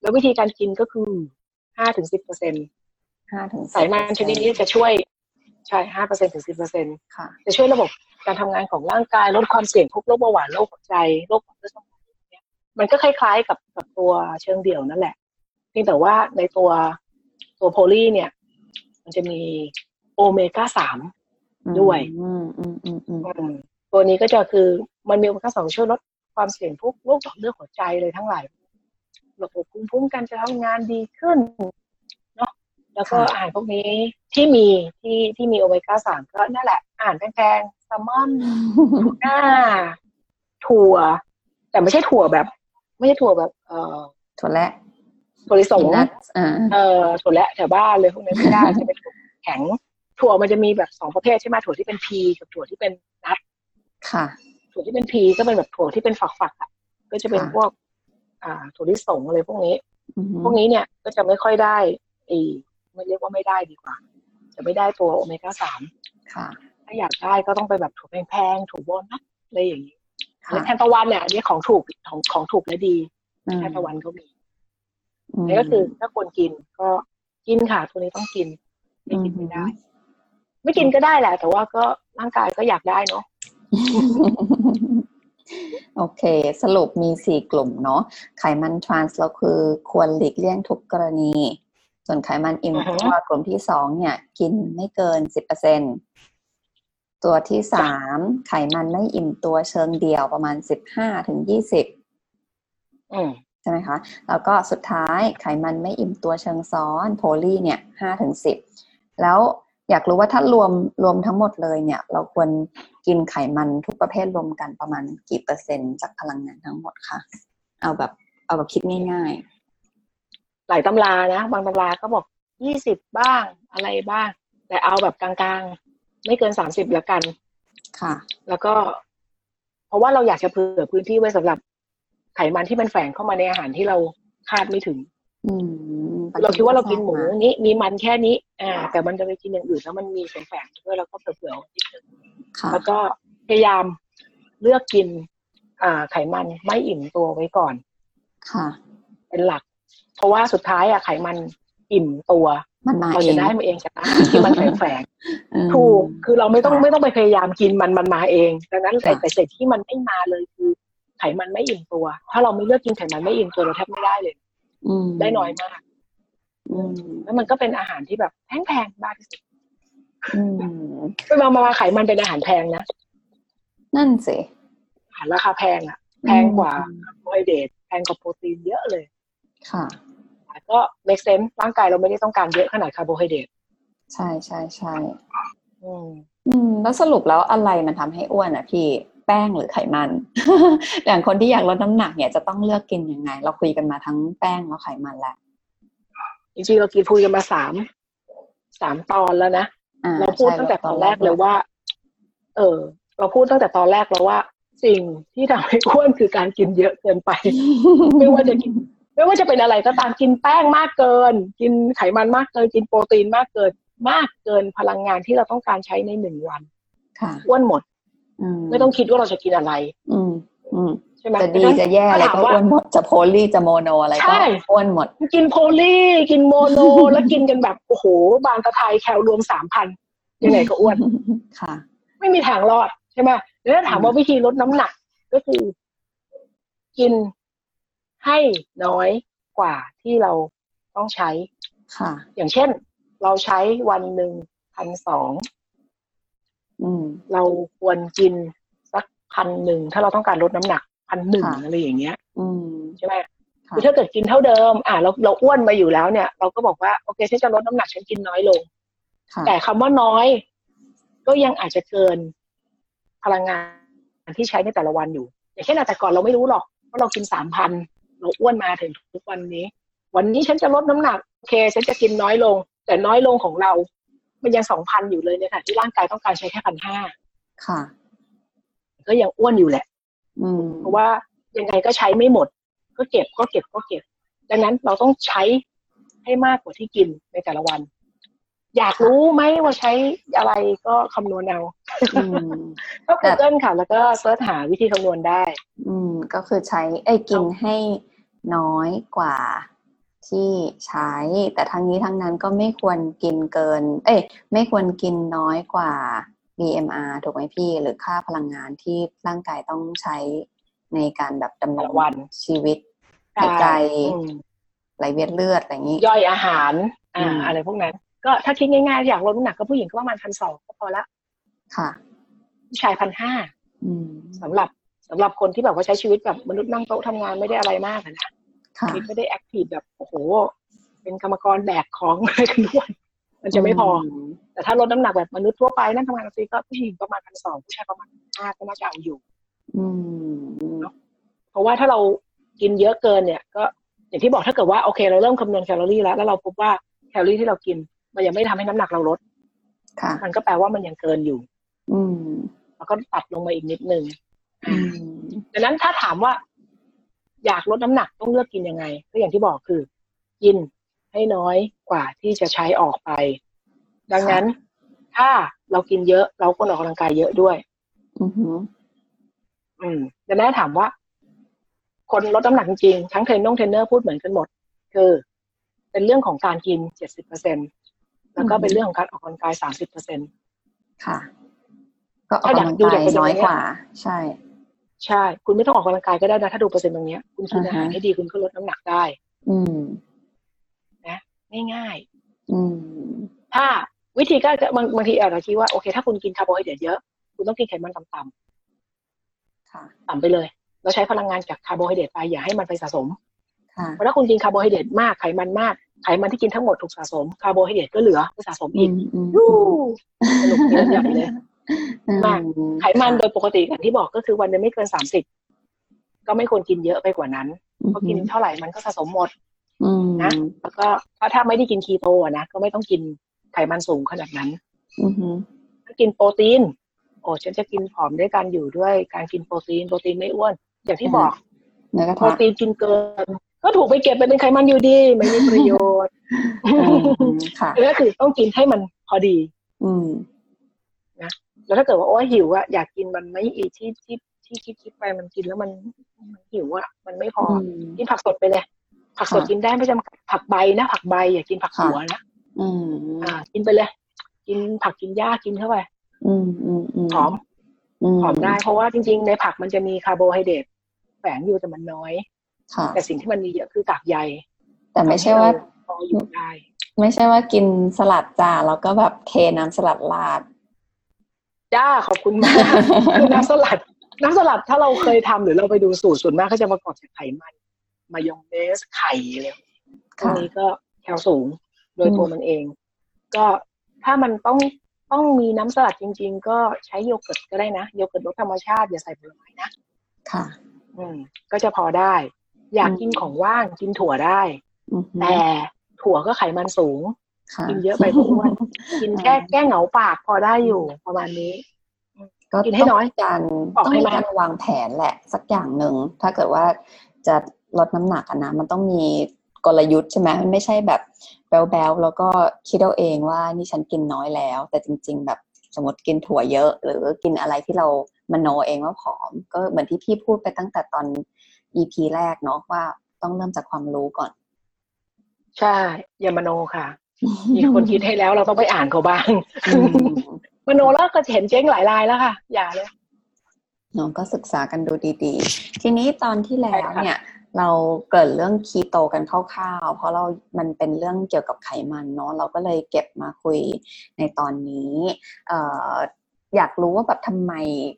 แล้ววิธีการกินก็คือห้าถึงสิบเปอร์เซ็นห้าถึงไขมันชนิดนี้จะช่วย ใช่ห้าเปอร์เซ็นถึงสิบเปอร์เซ็นค่ะจะช่วยระบบการทำงานของร่างกายลดความเสี่ยงพวกโรคเบาหวานโรคหัวใจโรคหลอดเลือดสมองเนี่ยมันก็คล้ายๆกับกับตัวเชิงเดี่ยวนั่นแหละเพียงแต่ว่าในตัวตัวโพลีเนี่ย มันจะมีโอเมก้าสามด้วยอืมอืมอืมอืมอืมตัวนี้ก็จะคือมันมีโอเมก้าสองช่วยลดความเสี่ยงพวกโรคหลอดเลือดหัวใจเลยทั้งหลายระบบภูมิคุ้มกันจะทำงานดีขึ้นเนาะ แล้วก็อาหารพวกนี้ที่มีที่ที่มีโอเมก้าสามก็นั่นแหละอาหารแพงๆแซลมอนทูน่าถั่ว แต่ไม่ใช่ถั่วแบบ ไม่ใช่ถั่วแบบ เอ่อถั่วและถั่วลิสงนัทอ่าเอ่อถั่วและแถวบ้านเลยพวกนี้ไม่ได้จะเป็นถั่วแข็ง ถั่วมันจะมีแบบสองประเภทใช่ไหมถั่วที่เป็นพีกับถั่วที่เป็นนัทค่ะ ถั่วที่เป็นพีก็เป็นแบบถั่วที่เป็นฝักๆอะ ก็จะเป็นค่ะพวก อ่า ถั่วลิสงอะไรพวกนี้อือหือพวกนี้เนี่ยก็จะไม่ค่อยได้ไอี ไม่เรียกว่าไม่ได้ดีกว่า จะไม่ได้ตัวโอเมก้าสามค่ะถ้าอยากได้ก็ต้องไปแบบถั่วแพงๆถั่วบอลนัทอะไรอย่างนี้ค่ะแล้วแทนตะวันเนี่ยอันนี้ของถูกของของถูกและดีอืมแทนตะวันก็มีมนี่ก็คือถ้าควรกินก็กินค่ะตัวนี้ต้องกินไม่กินไม่ได้ ไม่กินก็ได้แหละ แต่ว่าก็ร่างกายก็อยากได้เนาะโอเค สรุปมีสี่กลุ่มเนาะไขมันทรานส์เราคือควรหลีกเลี่ยงทุกกรณี ส่วนไขมันอิ่มอือฮึตัวกลุ่มที่สองเนี่ย กินไม่เกินสิบเปอร์เซ็นตัวที่สามไขมันไม่อิ่มตัวเชิงเดียวประมาณสิบห้าถึงยี่สิบอืมใช่ไหมคะ แล้วก็สุดท้ายไขมันไม่อิ่มตัวเชิงซ้อนโพลีเนี่ยห้าถึงสิบแล้วอยากรู้ว่าถ้ารวมรวมทั้งหมดเลยเนี่ย เราควรกินไขมันทุกประเภทรวมกันประมาณกี่เปอร์เซ็นต์จากพลังงานทั้งหมดคะเอาแบบเอาแบบคิดง่าย หลายตำรานะบางตำราก็บอกยี่สิบบ้างอะไรบ้างๆแต่เอาแบบกลางๆ ไม่เกินสามสิบละกัน ค่ะ แล้วก็ เพราะว่าเราอยากจะเผื่อพื้นที่ไว้สำหรับไขมันที่มันแฝงเข้ามาในอาหารที่เราคาดไม่ถึง อืมเราคิดว่าเรากินหมูนี้มีมันแค่นี้ อ่า แต่มันจะไปกินอย่างอื่นแล้วมันมีแฝงๆด้วยเราก็เผื่อๆไว้นิดนึงค่ะแล้วก็พยายามเลือกกิน อ่า ไขมันไม่อิ่มตัวไว้ก่อน ค่ะ เป็นหลัก เพราะว่าสุดท้ายอะไขมันอิ่มตัวมันมาเราเอจะงได้มาเองจากอาหารที่มันแฝงอืมๆถูกคือเราไม่ต้องค่ะไม่ต้องไปพยายามกินมันมันมาเองดังนั้นแต่ค่ะแต่สิ่งที่มันไม่มาเลยคือไขมันไม่อิ่มตัว ถ้าเราไม่เลือกกินไขมันไม่อิ่มตัวเราแทบไม่ได้เลยอืมได้น้อยมากอืมแล้วมันก็เป็นอาหารที่แบบแพงๆมากที่สุดอืมไปมามาไขมันเป็นอาหารแพงนะนั่นสิอาหารราคาแพงอะแพงกว่าคาร์โบไฮเดรตแพงกว่าโปรตีนเยอะเลย ค่ะแต่ก็ make sense ร่างกายเราไม่ได้ต้องการเยอะขนาดคาร์โบไฮเดรตใช่ใช่ใช่อืมอืมแล้วสรุปแล้วอะไรมันทำให้อ้วนอะพี่แป้งหรือไขมัน อย่างคนที่อยากลดน้ำหนักเนี่ยจะต้องเลือกกินยังไง เราคุยกันมาทั้งแป้งแล้วไขมันแล้วจริงๆเรากินพูดกันมาสามสามตอนแล้วนะอ่าเราพูดใช่ตั้งแต่ตอนแรกเลยว่า เออ เราพูดตั้งแต่ตอนแรกแล้วว่า สิ่งที่ทำให้อ้วนคือการกินเยอะเกินไป ไม่ว่าจะกิน ไม่ว่าจะเป็นอะไรก็ตามกินแป้งมากเกิน กินไขมันมากเกิน กินโปรตีนมากเกิน มากเกินพลังงานที่เราต้องการใช้ในหนึ่งวันค่ะอ้วนหมดอืมไม่ต้องคิดว่าเราจะกินอะไร อืมอืมใช่ไหมจะดีจะแย่อะไรก็อ้วนหมดจะ poly จะ mono อะไรก็ใช่อ้วนหมด กิน poly กิน mono แล้วกินกันแบบโอ้โหบาง total แคลรวมสามพันยังไงก็อ้วนค่ะ ไม่มีทางรอดใช่ไหมแล้วถ้าถามว่าวิธีลดน้ำหนักก็คือ กิน ให้น้อยกว่าที่เราต้องใช้ค่ะ อย่างเช่น เราใช้วันหนึ่งพันสองอืมเราควรกินสักพันหนึ่งถ้าเราต้องการลดน้ำหนักพันหนึ่งค่ะอะไรอย่างเงี้ย อืมใช่ไหมค่ะคือถ้าเกิดกินเท่าเดิม อะเราเราอ้วนมาอยู่แล้วเนี่ย เราก็บอกว่าโอเคฉันจะลดน้ำหนักฉันกินน้อยลงค่ะแต่คำว่าน้อย ก็ยังอาจจะเกินพลังงานที่ใช้ในแต่ละวันอยู่ อย่างเช่นอะแต่ก่อนเราไม่รู้หรอกว่าเรากินสามพัน เราอ้วนมาถึงทุกวันนี้ วันนี้ฉันจะลดน้ำหนักโอเค ฉันจะกินน้อยลง แต่น้อยลงของเรา มันยังสองพันอยู่เลยเนี่ยค่ะที่ร่างกายต้องการใช้แค่พันห้าค่ะ ก็ยังอ้วนอยู่แหละ อืมเพราะว่ายังไงก็ใช้ไม่หมด ก็เก็บก็เก็บก็เก็บ ดังนั้นเราต้องใช้ให้มากกว่าที่กินในแต่ละวัน อยากรู้ไหมว่าใช้อะไรก็คำนวณเอาอืมก็ Google ค่ะ แล้วก็เสิร์ชหาวิธีคำนวณได้ อืม ก็คือใช้เอ้ยกินให้น้อยกว่าที่ใช้ แต่ทั้งนี้ทั้งนั้นก็ไม่ควรกินเกิน เอ้ยไม่ควรกินน้อยกว่า BMR ถูกไหมพี่ หรือค่าพลังงานที่ร่างกายต้องใช้ในการแบบดำรงแต่ละวันชีวิตหายใจอืมไหลเวียนเลือดอะไรอย่างนี้ ย่อยอาหาร อ่าอืมอะไรพวกนั้น ก็ถ้าคิดง่ายๆอยากลดน้ำหนักก็ผู้หญิงก็ประมาณพันสองก็พอละ ค่ะผู้ชายพันห้าอืมสำหรับสำหรับคนที่แบบว่าใช้ชีวิตแบบมนุษย์นั่งโต๊ะทำงานไม่ได้อะไรมากอะนะค่ะชีวิตไม่ได้แอคทีฟแบบโอ้โห เป็นกรรมกรแบกของอะไรกันทุกวันมันจะไม่พอมแต่ถ้าลดน้ำหนักแบบมนุษย์ทั่วไปนั่งทำงานกันซีก็ผู้หญิงประมาณพันสองผู้ชายประมาณห้าก็น่าจะเอาอยู่อืมเพราะว่าถ้าเรากินเยอะเกินเนี่ย ก็อย่างที่บอกถ้าเกิดว่าโอเค เราเริ่มคำนวณแคลอรี่แล้ว แล้วเราพบว่าแคลอรี่ที่เรากิน มันยังไม่ทำให้น้ำหนักเราลดค่ะมันก็แปลว่ามันยังเกินอยู่ อืมแล้วก็ตัดลงมาอีกนิดนึงอืมดังนั้นถ้าถามว่า อยากลดน้ำหนักต้องเลือกกินยังไง ก็อย่างที่บอกคือ กินให้น้อยกว่าที่จะใช้ออกไป ดังนั้น ถ้าเรากินเยอะ เราควรออกกำลังกายเยอะด้วย อือหือ อืมดังนั้นถามว่า คนลดน้ำหนักจริงๆทั้งเทรนนงเทรนเนอร์พูดเหมือนกันหมด คือ เป็นเรื่องของการกินเจ็ดสิบเปอร์เซ็นต์ แล้วก็เป็นเรื่องของการออกกำลังกายสามสิบเปอร์เซ็นค่ะ ก็ออกถ้าอยากกำลังดูกาจากยเปอร์เซ็นต์น้อยเนี่ยกว่า ใช่ ใช่ คุณไม่ต้องออกกำลังกายก็ได้นะ ถ้าดูเปอร์เซ็นต์ตรงเนี้ยคุณกินอ่าอาฮะหารให้ดีคุณก็ลดน้ำหนักได้ อืมง่ายอืมๆถ้าวิธีก็จะบางบางทีอาจจะคิดว่าโอเค ถ้าคุณกินคาร์โบไฮเดรตเยอะ คุณต้องกินไขมันต่ำค่ะๆต่ำไปเลยแล้วใช้พลังงานจากคาร์โบไฮเดรตไปอย่าให้มันไปสะสมค่ะเพราะถ้าคุณกินคาร์โบไฮเดรตมากไขมันมาก ไขมันที่กินทั้งหมดถูกสะสม คาร์โบไฮเดรตก็เหลือไปสะสมอือีกมอืมยู้สนุกเยอะใหญ่เลยอืมากไขมันโดยปกติอย่างที่บอกก็คือวันหนึ่งไม่เกินสามสิบก็ไม่ควรกินเยอะไปกว่านั้นเพราะกินเท่าไหร่มันก็สะสมหมดอืมนะแล้วก็ถ้าถ้าไม่ได้กินคีโตอะนะก็ไม่ต้องกินคมันสูงขนาดนั้นอือฮึถ้ากินโปรตีน โอ้ฉันจะกินผอมด้วยการอยู่ด้วยการกินโปรตีนโปรตีนไม่อ้วน อย่างที่บอกเนื้อกระโปรทะตีนกินเกิน ก็ถูกไปเก็บไปเป็นไขมันอยู่ดีไม่มีประโยชน์อืมค่ะก็คือต้องกินให้มันพอดี อืมแล้วถ้าเกิดว่าโอ้ยหิวอะอยากกินมันไม่อีที่ที่ที่คิดคิดไปมันกินแล้วมันมันหิวอะมันไม่พออืมกินผักสดไปเลยผักสดค่ะกินได้ไม่จำกัดผักใบนะผักใบอย่ากินผักค่ะหัวนะอืมอ่า กินไปเลย กินผักกินหญ้ากินเข้าไปอืมอืมอืมหอมหอมได้เพราะว่าจริง ๆ ในผักมันจะมีคาร์โบไฮเดรตแฝงอยู่แต่มันน้อยค่ะ แต่สิ่งที่มันมีเยอะคือกากใย แต่ไม่ใช่ว่าทำให้เรพออยู่ได้ ไม่ใช่ว่ากินสลัดจ้าแล้วก็แบบเทน้ำสลัดราดจ้าขอบคุณมากคือน้ำสลัด น้ำสลัดถ้าเราเคยทำหรือเราไปดูสูตรส่วนมากก็จะประกอบจากไขมัน มายองเนสไข่อะไรพวกนี้พวกค่ะนี้ก็แคลสูงโดยตัวมันเอง ก็ถ้ามันต้องต้องมีน้ำสลัดจริง ๆ ก็ใช้โยเกิร์ตก็ได้นะ โยเกิร์ตรสธรรมชาติอย่าใส่ผลไม้นะ ค่ะ อืม ก็จะพอได้ อยากอืมกินของว่างกินถั่วได้อือฮึแต่ถั่วก็ไขมันสูงค่ะกินเยอะไปก็อ้วนกินแค่แก้เหงาปากพอได้อยู่ประมาณนี้ก็กินให้น้อยต้องมีการออกต้องให้มีมากการวางแผนแหละ สักอย่างหนึ่งถ้าเกิดว่าจะลดน้ำหนักอะนะมันต้องมีกลยุทธ์ใช่ไหมมันไม่ใช่แบบแบลๆแล้วก็คิดเอาเองว่านี่ฉันกินน้อยแล้ว แต่จริง ๆ แบบสมมติกินถั่วเยอะ หรือกินอะไรที่เรามโนเองว่าผอม ก็เหมือนที่พี่พูดไปตั้งแต่ตอน EP แรกเนาะว่าต้องเริ่มจากความรู้ก่อน ใช่อย่ามโนค่ะ มีคนคิดให้แล้วเราต้องไปอ่านเขาบ้างอืมมโนแล้วก็เห็นเจ๊งหลายรายแล้วค่ะ อย่าเลยน้องก็ศึกษากันดูดีๆ ทีนี้ตอนที่แล้วใช่ค่ะเนี่ย เราเกริ่นเรื่องคีโตกันคร่าวๆ เพราะเรา มันเป็นเรื่องเกี่ยวกับไขมันเนาะ เราก็เลยเก็บมาคุยในตอนนี้เอ่ออยากรู้ว่าแบบทำไม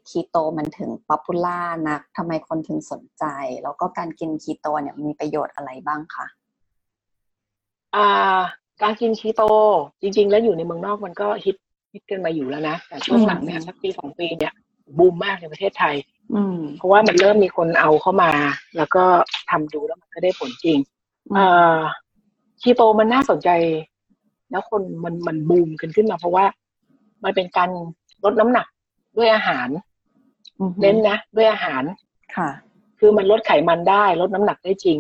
คีโตมันถึง popular นักทำไมคนถึงสนใจ แล้วก็การกินคีโตเนี่ยมีประโยชน์อะไรบ้างคะอ่า การกินคีโต จริง ๆ แล้วอยู่ในเมืองนอกมันก็ฮิตฮิตกันมาอยู่แล้วนะ แต่ช่วงหลังเนี่ยสักปีสองปีเนี่ยบูมมากในประเทศไทย อืม เพราะว่ามันเริ่มมีคนเอาเข้ามา แล้วก็ทำดูแล้วมันก็ได้ผลจริงเอ่อคีโตมันน่าสนใจ แล้วคนมันมันบูมกันขึ้นมา เพราะว่ามันเป็นการ ลดน้ำหนักด้วยอาหารอือฮึเน้นนะด้วยอาหารค่ะ คือมันลดไขมันได้ ลดน้ำหนักได้จริง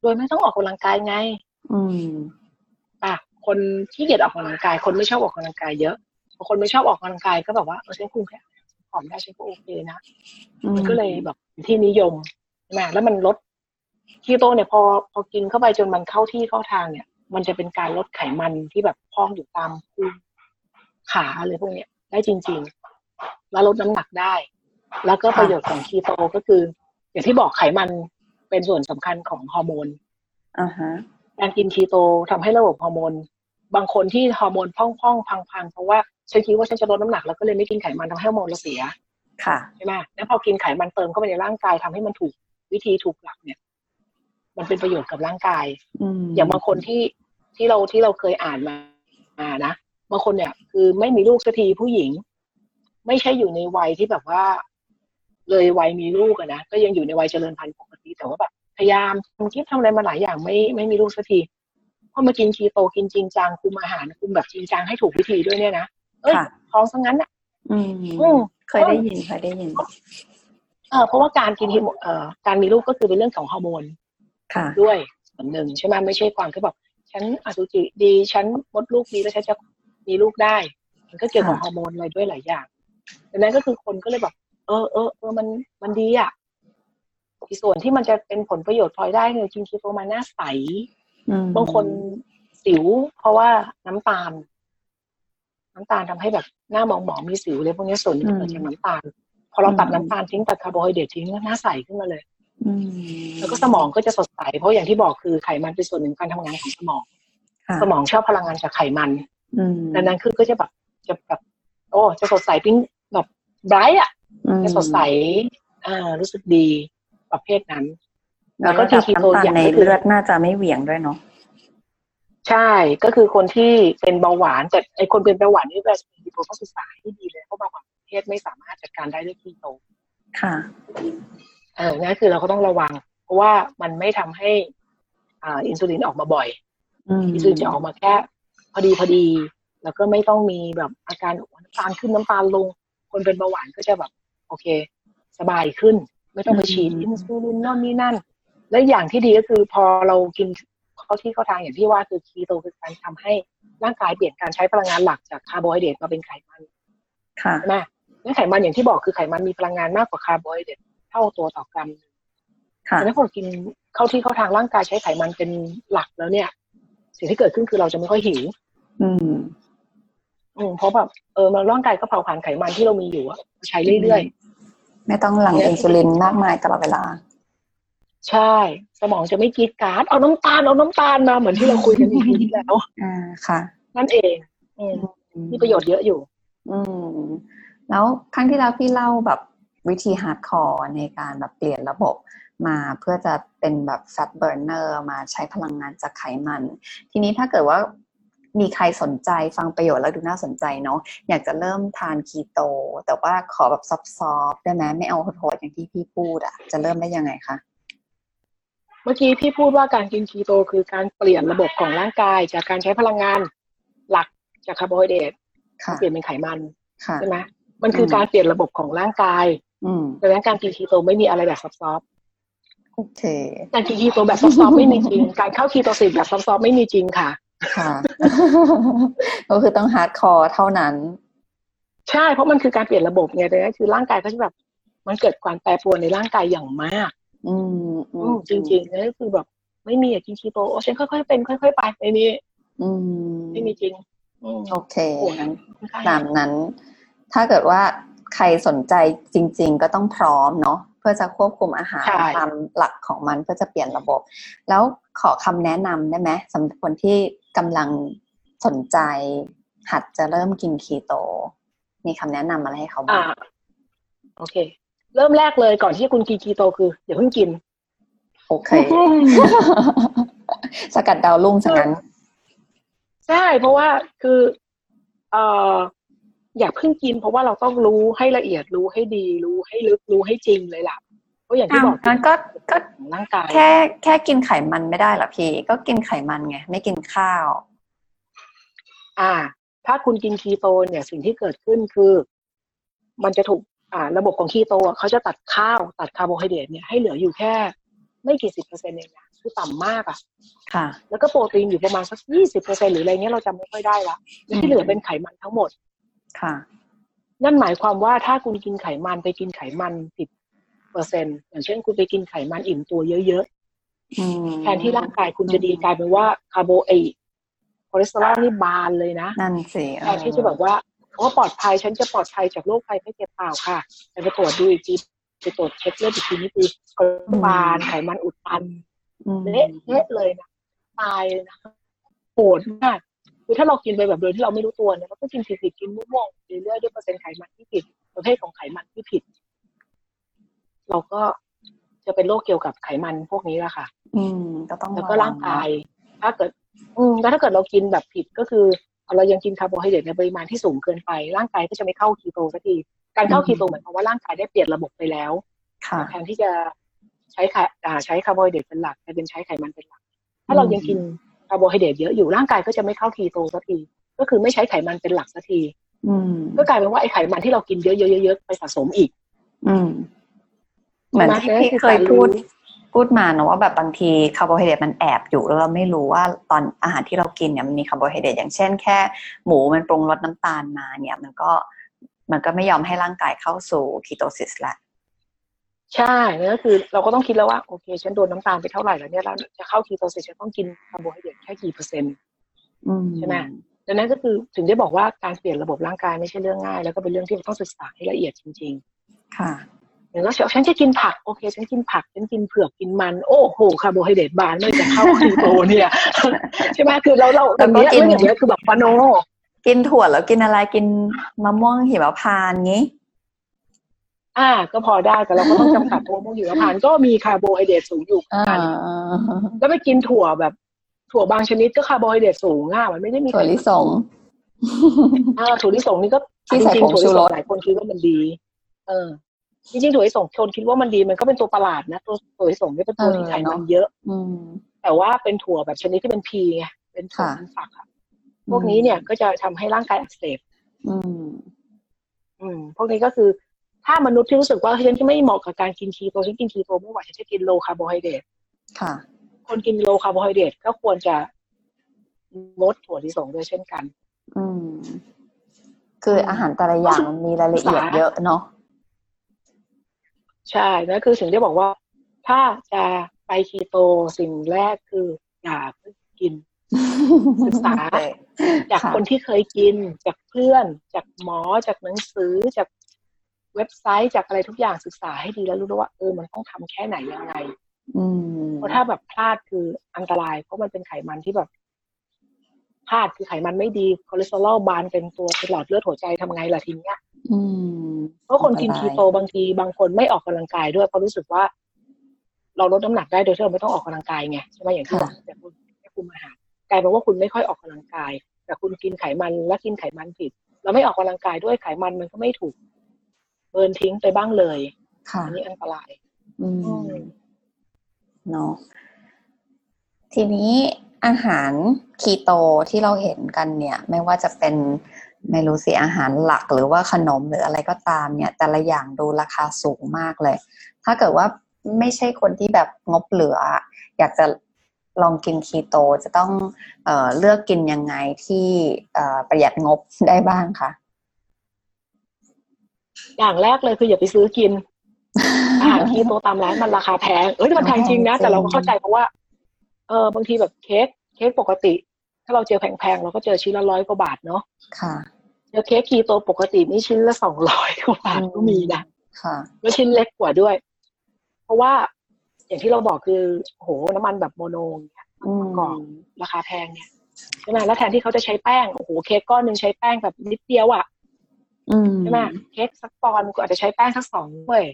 โดยไม่ต้องออกกำลังกายไง อืมอะคนที่เกียจออกกำลังกาย คนไม่ชอบออกกำลังกายเยอะพอคนไม่ชอบออกกำลังกายก็แบบว่าเออฉันคุมแค่ผอมได้ฉันก็โอเคนะมันก็เลยแบบเป็นที่นิยมใช่ไหมแล้วมันลดคีโตเนี่ยพอพอกินเข้าไปจนมันเข้าที่เข้าทางเนี่ย มันจะเป็นการลดไขมันที่แบบพองอยู่ตามพุงขาอะไรพวกเนี้ย ได้จริง ๆ แล้วลดน้ำหนักได้ แล้วก็ประโยชน์ของคีโตก็คือ อย่างที่บอกไขมันเป็นส่วนสำคัญของฮอร์โมนอ่าฮะการกินคีโตทำให้ระบบฮอร์โมน บางคนที่ฮอร์โมนพ่องๆพังๆเพราะว่าฉันคิดว่าฉันจะลดน้ำหนักแล้วก็เลยไม่กินไขมันทำให้ฮอร์โมนเราเสีย ค่ะใช่ไหมแล้วพอกินไขมันเติมเข้าไปในร่างกายทำให้มันถูกวิธีถูกหลักเนี่ย มันเป็นประโยชน์กับร่างกายอืมอย่างบางคนที่ที่เราที่เราเคยอ่านมามานะ บางคนเนี่ย คือไม่มีลูกสักทีผู้หญิง ไม่ใช่อยู่ในวัยที่แบบว่า เลยวัยมีลูกอะนะก็ยังอยู่ในวัยเจริญพันธุ์ปกติแต่ว่าแบบพยายามทำคลิปทำอะไรมาหลายอย่างไม่ไม่มีลูกสักทีพอมากินคีโตกินจริงจังคุมอาหารคุมแบบจริงจังให้ถูกวิธีด้วยเนี่ยนะเอ้ยค่ะท้องซะงั้นอะอืมอืมเคยได้ยินเคยได้ยินเออเพราะว่าการกินฮอร์โมนเอ่อการมีลูกก็คือเป็นเรื่องของฮอร์โมนค่ะ ด้วยส่วนหนึ่งใช่ไหมไม่ใช่ความที่แบบฉันอสุจิดีฉันมดลูกดีแล้วฉันจะ มีลูกได้ มันก็เกี่ยวกับค่ะฮอร์โมนอะไรด้วยหลายอย่างดังนั้นก็คือคนก็เลยแบบเออเออเออมันมันดีอะอีกส่วนที่มันจะเป็นผลประโยชน์พลอยได้เนี่ยจริงๆตัวมันหน้าใสอืมบางคนสิว เพราะว่าน้ำตาล น้ำตาลทำให้แบบหน้าหมองหมองๆมีสิวเลยพวกนี้ส่วนหนึงเกิดจากน้ำตาล พอเราตัดน้ำตาลทิ้งตัดคาร์โบไฮเดรตทิ้งก็หน้าใสขึ้นมาเลยอืมแล้วก็สมองก็จะสดใส เพราะอย่างที่บอกคือไขมันเป็นส่วนหนึ่งการทำงานของสมองค่ะสมองชอบพลังงานจากไขมัน อืมดังนั้นคือก็จะแบบจะแบบโอ้จะสดใสปิ้งแบบ bright อะอืมจะสดใสอ่ารู้สึกดีประเภทนั้น แล้วก็แล้วก็ระดับคีโตน้ำตาลอย่างในก็คือเลือดน่าจะไม่เหวี่ยงด้วยเนาะใช่ก็คือคนที่เป็นเบาหวานแต่ไอคนเป็นเบาหวานนี่เวลาจะเป็นคีโตต้องศึกษาให้ดีเลยเพราะเบาหวานประเภทไม่สามารถจัดการได้ด้วยคีโต ค่ะเออนั่นคือเราก็ต้องระวัง เพราะว่ามันไม่ทำให้ อ่า อินซูลินออกมาบ่อยอืมอินซูลินจะออกมาแค่ พอดีพอดี แล้วก็ไม่ต้องมีแบบอาการน้ำตาลขึ้นน้ำตาลลง คนเป็นเบาหวานก็จะแบบ โอเค สบายขึ้น ไม่ต้องไปฉีดอืมอินซูลินนั่นนี่นั่น และอย่างที่ดีก็คือพอเรากินเข้าที่เข้าทางอย่างที่ว่าคือคีโตคือการทำให้ร่างกายเปลี่ยนการใช้พลังงานหลักจากคาร์โบไฮเดรตมาเป็นไขมันค่ะใช่ไหมงั้นไขมันอย่างที่บอกคือไขมันมีพลังงานมากกว่าคาร์โบไฮเดรตเท่าตัวต่อกรัมค่ะแต่ถ้าคนกินเข้าที่เข้าทางร่างกายใช้ไขมันเป็นหลักแล้วเนี่ย สิ่งที่เกิดขึ้นคือเราจะไม่ค่อยหิว อืมอืมเพราะแบบเออมันร่างกายก็เผาผลาญไขมันที่เรามีอยู่อะใช้เรื่อยไม่ต้องหลั่งอินซูลินมากมายตลอดเวลาๆใช่ สมองจะไม่กรีดกราร์ดเอาน้ำตาลเอาน้ำตาลมาเหมือนที่เราคุยกันในทีที่แล้ว อ่าค่ะ นั่นเองอืมมีประโยชน์เยอะอยู่ อืม แล้วครั้งที่แล้วพี่เล่าแบบวิธี hardcore ในการแบบเปลี่ยนระบบมาเพื่อจะเป็นแบบ fat burner มาใช้พลังงานจากไขมัน ทีนี้ถ้าเกิดว่า มีใครสนใจฟังประโยชน์แล้วดูน่าสนใจเนาะอยากจะเริ่มทานคีโต แต่ว่าขอแบบ soft ๆได้ไหมไม่เอาโหดๆอย่างที่พี่พูดอะจะเริ่มได้ยังไงคะเมื่อกี้พี่พูดว่าการกินคีโตคือการเปลี่ยนระบบของร่างกาย จากการใช้พลังงานหลักจากคาร์โบไฮเดรตค่ะเปลี่ยนเป็นไขมันค่ะใช่ไหมมันคือการเปลี่ยนระบบของร่างกายอืมดังนั้นการกินคีโตไม่มีอะไรแบบ soft ๆโอเคการกินคีโตแบบ soft ๆไม่มีจริง การเข้าคีโตซิสแบบ soft ๆไม่มีจริงค่ะ ค่ะก็คือต้อง hardcoreอร์เท่านั้น ใช่เพราะมันคือการเปลี่ยนระบบไงดังนั้นคือร่างกายก็จะแบบ มันเกิดความแปรปรวนในร่างกายอย่างมาก อืมอือืมมจริงๆนั่นก็คือแบบ ไม่มีอะกินคีโตโอ้ฉันค่อยๆเป็น ค่อยๆไปไม่มีอืมไม่มีจริงอืมโอเคโอ้ยงั้นค่อนข้างตามนั้น ถ้าเกิดว่าใครสนใจจริง ๆ ก็ต้องพร้อมเนาะเพื่อจะควบคุมอาหารใช่ตามหลักของมันเพื่อจะเปลี่ยนระบบ แล้วขอคำแนะนำได้ไหมสำหรับคนที่ กำลังสนใจ หัดจะเริ่มกินคีโต มีคำแนะนำอะไรให้เขาบ้าอ่างโอเค เริ่มแรกเลยก่อนที่คุณกินคีโตคืออย่าเพิ่งกิน โอเค สกัดดาวรุ่งสักนั้น ใช่ เพราะว่าคือเอ่ออย่าเพิ่งกิน เพราะว่าเราต้องรู้ให้ละเอียดรู้ให้ดี รู้ให้ลึกรู้ให้จริงเลยล่ะ เพราะอย่างที่บอกงั้นก็ก็ของร่างกายแค่แค่กินไขมันไม่ได้เหรอพี่ ก็กินไขมันไงไม่กินข้าว อ่า ถ้าคุณกินคีโตเนี่ยสิ่งที่เกิดขึ้นคือ มันจะถูกอ่า ระบบของคีโตอะเขาจะตัดข้าวตัดคาร์โบไฮเดรตเนี่ยให้เหลืออยู่แค่ไม่กี่สิบเปอร์เซ็นต์เองนะคือต่ำมากอะ ค่ะ แล้วก็โปรตีนอยู่ประมาณสักยี่สิบเปอร์เซ็นต์หรืออะไรเงี้ยเราจำไม่ค่อยได้ละแล้วที่เหลือเป็นไขมันทั้งหมด ค่ะ นั่นหมายความว่าถ้าคุณกินไขมันไปกินไขมันสิบ เปอร์เซ็นต์อย่างเช่นคุณไปกินไขมันอิ่มตัวเยอะอืมๆแทนที่ร่างกายคุณจะดีกลายเป็นว่าคาร์โบไอคอเลสเตอรอลนี่บานเลยนะนั่นสิแทนที่จะแบบว่าว่าปลอดภัยฉันจะปลอดภัยจากโรคภัยไข้เจ็บเปล่าค่ะแต่ไปตรวจดูอีกทีไปตรวจเช็คเลือดอีกทีนี่คือคอเลสเตอรอลบานไขมันอุดตันอืมเละเละเลยนะตายเลยนะโหดมากคือถ้าเรากินไปแบบโดยที่เราไม่รู้ตัวเนี่ยเราก็กินผิดๆกินมั่วๆเรื่อยๆด้วยเปอร์เซ็นต์ไขมันที่ผิดประเภทของไขมันที่ผิด เราก็จะเป็นโรคเกี่ยวกับไขมันพวกนี้แหละค่ะ อืมก็ต้องแล้วก็ร่างกาย ถ้าเกิด อืมแล้วถ้าเกิดเรากินแบบผิดก็คือเรายังกินคาร์โบไฮเดรตในปริมาณที่สูงเกินไป ร่างกายก็จะไม่เข้าคีโตสักทีการเข้าคีโตหมายความว่าร่างกายได้เปลี่ยนระบบไปแล้วค่ะแทนที่จะใช้ไขอ่าใช้คาร์โบไฮเดรตเป็นหลักแต่เป็นใช้ไขมันเป็นหลัก ถ้าเรายังกินคาร์โบไฮเดรตเยอะอยู่ร่างกายก็จะไม่เข้าคีโตสักที ก็คือไม่ใช้ไขมันเป็นหลักสักทีอืมก็กลายเป็นว่าไอ้ไขมันที่เรากินเยอะๆๆๆไปสะสมอีก อืม เหมือนที่พี่เคยพูดพูดมาเนอะว่าแบบบางทีคาร์โบไฮเดรตมันแอบอยู่แล้วเราไม่รู้ว่าตอนอาหารที่เรากินเนี่ยมันมีคาร์โบไฮเดรตอย่างเช่นแค่หมูมันปรุงรสน้ำตาลมาเนี่ย มันก็มันก็ไม่ยอมให้ร่างกายเข้าสู่คีโตซิสละใช่นั่นก็คือเราก็ต้องคิดแล้วว่าโอเค ฉันโดนน้ำตาลไปเท่าไหร่แล้วเนี่ยแล้วจะเข้าคีโตซิสฉันต้องกินคาร์โบไฮเดรตแค่กี่เปอร์เซ็นต์อืมใช่ไหมดังนั้นก็คือถึงได้บอกว่าการเปลี่ยนระบบร่างกายไม่ใช่เรื่องง่าย แล้วก็เป็นเรื่องที่เราต้องศึกษาให้ละเอียดจริงค่ะๆ อย่างเราฉันจะกินผักโอเค ฉันกินผักฉันกินเผือกกินมัน โอ้โหคาร์โบไฮเดรตบานไม่จะเข้าคีโตเนี่ยใช่ไหมคือเราเราตรงเนี้ยเรื่องอย่างเงี้ยคือแบบปาโน กินถั่วแล้วกินอะไรกินมะม่วงหิมพานต์งี้อ่า ก็พอได้แต่เราก็ต้องจำกัดตัวพวกหิมพานต์ก็มีคาร์โบไฮเดรตสูงอยู่เหมือนกันแล้วไปกินถั่วแบบ ถั่วบางชนิดก็คาร์โบไฮเดรตสูงอะมันไม่ได้มีถั่วลิสงอ่าถั่วลิสงนี่ก็ที่ใส่จริงผงๆถั่วชูลิรสสงหลายคนคิดว่ามันดี เออ จริงๆถั่วลิสงคนคิดว่ามันดีมันก็เป็นตัวประหลาดนะตัวถั่วลิสงนี่เป็นตัวที่ไขมันเยอะ อืมแต่ว่าเป็นถั่วแบบชนิดที่เป็น pea ไงเป็นถั่วค่ะมันฝักอะพวกนี้เนี่ยก็จะทำให้ร่างกายอักเสบอืม อืม พวกนี้ก็คือ ถ้ามนุษย์ที่รู้สึกว่าเฮ้ยฉันที่ไม่เหมาะกับการกินคีโตฉันกินคีโตไม่ไหวฉันจะกิน low คาร์โบไฮเดรตค่ะ คนกิน low คาร์โบไฮเดรตก็ควรจะงดถั่วลิสงด้วยเช่นกัน อืม คืออาหารแต่ละอย่างมันมีรายละเอียดเยอะเนาะ ใช่นั่นคือสิ่งที่บอกว่า ถ้าจะไปคีโตสิ่งแรกคืออย่าเพิ่งกินศึกษาจากค่ะคนที่เคยกิน จากเพื่อน จากหมอ จากหนังสือ จากเว็บไซต์ จากอะไรทุกอย่างศึกษาให้ดีแล้วรู้ด้วยว่าเออมันต้องทำแค่ไหนยังไงอืมเพราะถ้าแบบพลาดคืออันตราย เพราะมันเป็นไขมันที่แบบพลาดคือไขมันไม่ดีคอเลสเตอรอลบานเป็นตัวเป็นหลอดเลือดหัวใจทำไงล่ะทีเนี้ย อืม เพราะคนกินอันตคีรายโตบางทีบางคนไม่ออกกำลังกายด้วยเพราะรู้สึกว่า เราลดน้ำหนักได้โดยที่เราไม่ต้องออกกำลังกายไงใช่ไหมอย่างที่บอกแต่คุณไม่คุมอาหารกลายเป็นว่าคุณไม่ค่อยออกกำลังกาย แต่คุณกินไขมันและกินไขมันผิด เราไม่ออกกำลังกายด้วยไขมันมันก็ไม่ถูกเบิร์นทิ้งไปบ้างเลย ค่ะอันนี้อันตราย อือืมมเนาะทีนี้อาหารคีโตที่เราเห็นกันเนี่ย ไม่ว่าจะเป็น ไม่รู้สิอาหารหลักหรือว่าขนมหรืออะไรก็ตามเนี่ย แต่ละอย่างดูราคาสูงมากเลย ถ้าเกิดว่าไม่ใช่คนที่แบบงบเหลือ อยากจะลองกินคีโตจะต้องเออเลือกกินยังไงที่ประหยัดงบได้บ้างคะอย่างแรกเลยคืออย่าไปซื้อกินอาหารคีโตตามร้านมันราคาแพงเอ้ยแต่มันแพงจริงนะแต่เราก็เข้าใจเพราะว่าเออบางทีแบบเค้กเค้กปกติาเราเจอแพงๆเราก็เจอชิ้นละร้อยกว่าบาทเนาะค่ะเจอเค้กคีโตปกตินี่ชิ้นละสองร้อยกว่าบาทก็มีนะค่ะแล้วชิ้นเล็กกว่าด้วย เพราะว่าอย่างที่เราบอกคือโอ้โหน้ำมันแบบโมโนเนี่ยอืมประกอบราคาแพงเนี่ยใช่ไหมแล้วแทนที่เขาจะใช้แป้งโอ้โหเค้กก้อนหนึ่งใช้แป้งแบบนิดเดียวอะอืมใช่ไหมเค้กสักปอนด์ก็อาจจะใช้แป้งสักสองเว้ย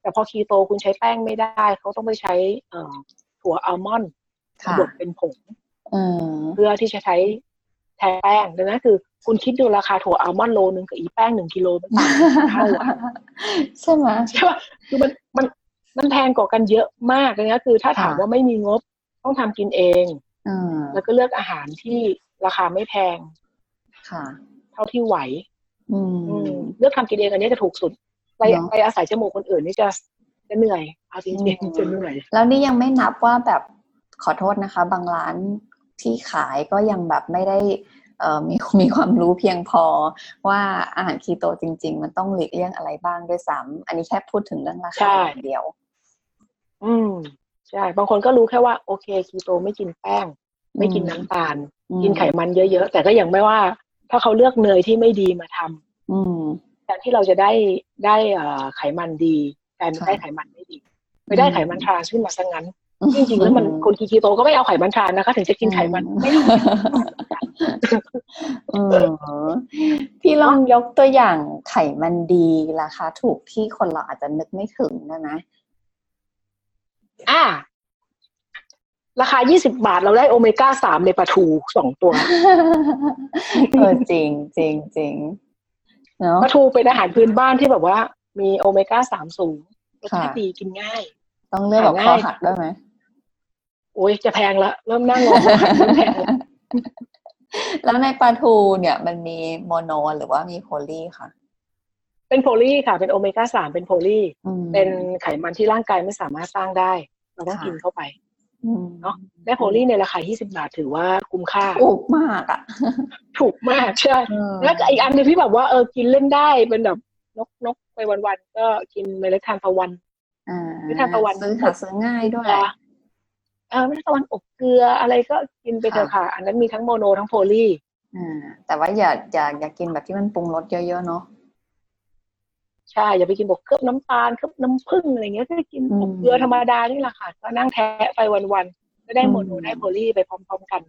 แต่พอคีโตคุณใช้แป้งไม่ได้ เขาต้องไปใช้เอ่อถั่วอัลมอนด์ค่ะบดเป็นผงอืม เพื่อที่จะใช้แทนแป้งดังนั้นคือ คุณคิดดูราคาถั่วอัลมอนด์โลนึงกับอีแป้งหนึ่งกิโลมันต่างกันเท่าอะใช่ไหมใช่ป่ะคือมันมันมันแพงกว่ากันเยอะมากดังนั้นคือถ้าถามค่ะว่าไม่มีงบต้องทำกินเองอืมแล้วก็เลือกอาหารที่ราคาไม่แพง ค่ะ เท่าที่ไหว อืมอืมเลือกทำกินเองอันนี้จะถูกสุด ไปเนอะไปอาศัยจมูกคนอื่นนี่จะจะเหนื่อยเอาจริงอืมๆจะเหนื่อยแล้วนี่ยังไม่นับว่าแบบขอโทษนะคะ บางร้าน ที่ขายก็ยังแบบไม่ได้เอ่อมีมีความรู้เพียงพอว่าอาหารคีโตจริง ๆ มันต้องหลีกเลี่ยงอะไรบ้างด้วยซ้ำอันนี้แค่พูดถึงเรื่องราใช่คาอย่างเดียว อืมใช่บางคนก็รู้แค่ว่าโอเคคีโตไม่กินแป้ง ไม่กินน้ำตาลอืมกินไขมันเยอะๆ แต่ก็ยังไม่ว่า ถ้าเขาเลือกเนยที่ไม่ดีมาทำอืมแต่ที่เราจะได้ได้เอ่อไขมันดีแต่ค่ะได้ไขมันไม่ดีไปได้ไขมันทรานส์ขึ้นมาซะงั้น จริงๆแล้วมันคนกินคีโตก็ไม่เอาไขมันทรานนะคะ ถึงจะกินไขมันไม่เอาอืมพี่ลองยกตัวอย่างไขมันดีราคาถูกที่คนเราอาจจะนึกไม่ถึงนะนะอ่าราคา 20 บาท เราได้โอเมก้าสามในปลาทูสองตัว เออจริงจริงจริงเนาะปลาทูเป็นอาหารพื้นบ้านที่แบบว่า มีโอเมก้าสามสูงรสชาติค่ะดีกินง่าย ต้องเลือกแบบหาคอง่ายหักด้วยไหม โอ้ยจะแพงละเริ่มนั่งงงเริ่มแพงละแล้วในปลาทูเนี่ย มันมี mono หรือว่ามี poly ค่ะ เป็น poly ค่ะ เป็นโอเมก้าสามเป็น poly อืมเป็นไขมันที่ร่างกายไม่สามารถสร้างได้ เราต้องค่ะกินเข้าไปอืมเนาะได้ poly ในราคา 20 บาทถือว่าคุ้มค่า ถูกมากอะ ถูกมากใช่เออแล้วก็อีกอันหนึ่งที่แบบว่าเออกินเล่นได้เป็นแบบนกนกไปวันๆก็กินเมล็ดทานตะวันอ่าไม่ทานตะวันซื้อหาซื้อง่ายด้วย เออเมล็ดทานตะวันอบเกลืออะไรก็กินไปเถอะค่ะ อันนั้นมีทั้ง mono ทั้ง polyอ่าแต่ว่าอย่าอย่าอย่ากินแบบที่มันปรุงรสเยอะๆเนาะใช่อย่าไปกินแบบเคลือบน้ำตาลเคลือบน้ำผึ้งอะไรเงี้ยก็กินอืมอบเกลือธรรมดานี่แหละค่ะ ก็นั่งแทะไปวันๆก็ได้ mono อืมได้ poly ไปพร้อม ๆกัน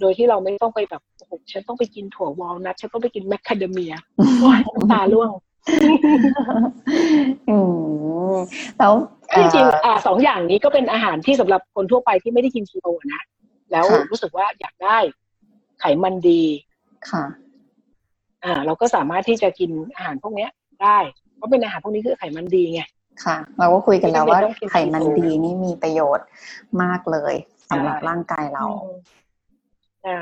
โดยที่เราไม่ต้องไปแบบโอ้โหฉันต้องไปกินถั่ววอลนัทฉันต้องไปกินแมคคาเดเมียโอ้ยน้ำตาร่วง อืมแล้ว จริงเอ่อๆอ่าสองอย่างนี้ก็เป็นอาหารที่สำหรับคนทั่วไปที่ไม่ได้กินคีโตนะ แล้วค่ะรู้สึกว่าอยากได้ไขมันดีค่ะ อ่า เราก็สามารถที่จะกินอาหารพวกเนี้ย ได้เพราะเป็นอาหารพวกนี้คือไขมันดีไงค่ะ เราก็คุยกันแล้วว่าไม่จำเป็นต้องกินไขมันดีนี่มีประโยชน์มากเลยสำหรับร่างกายเราอืมใช่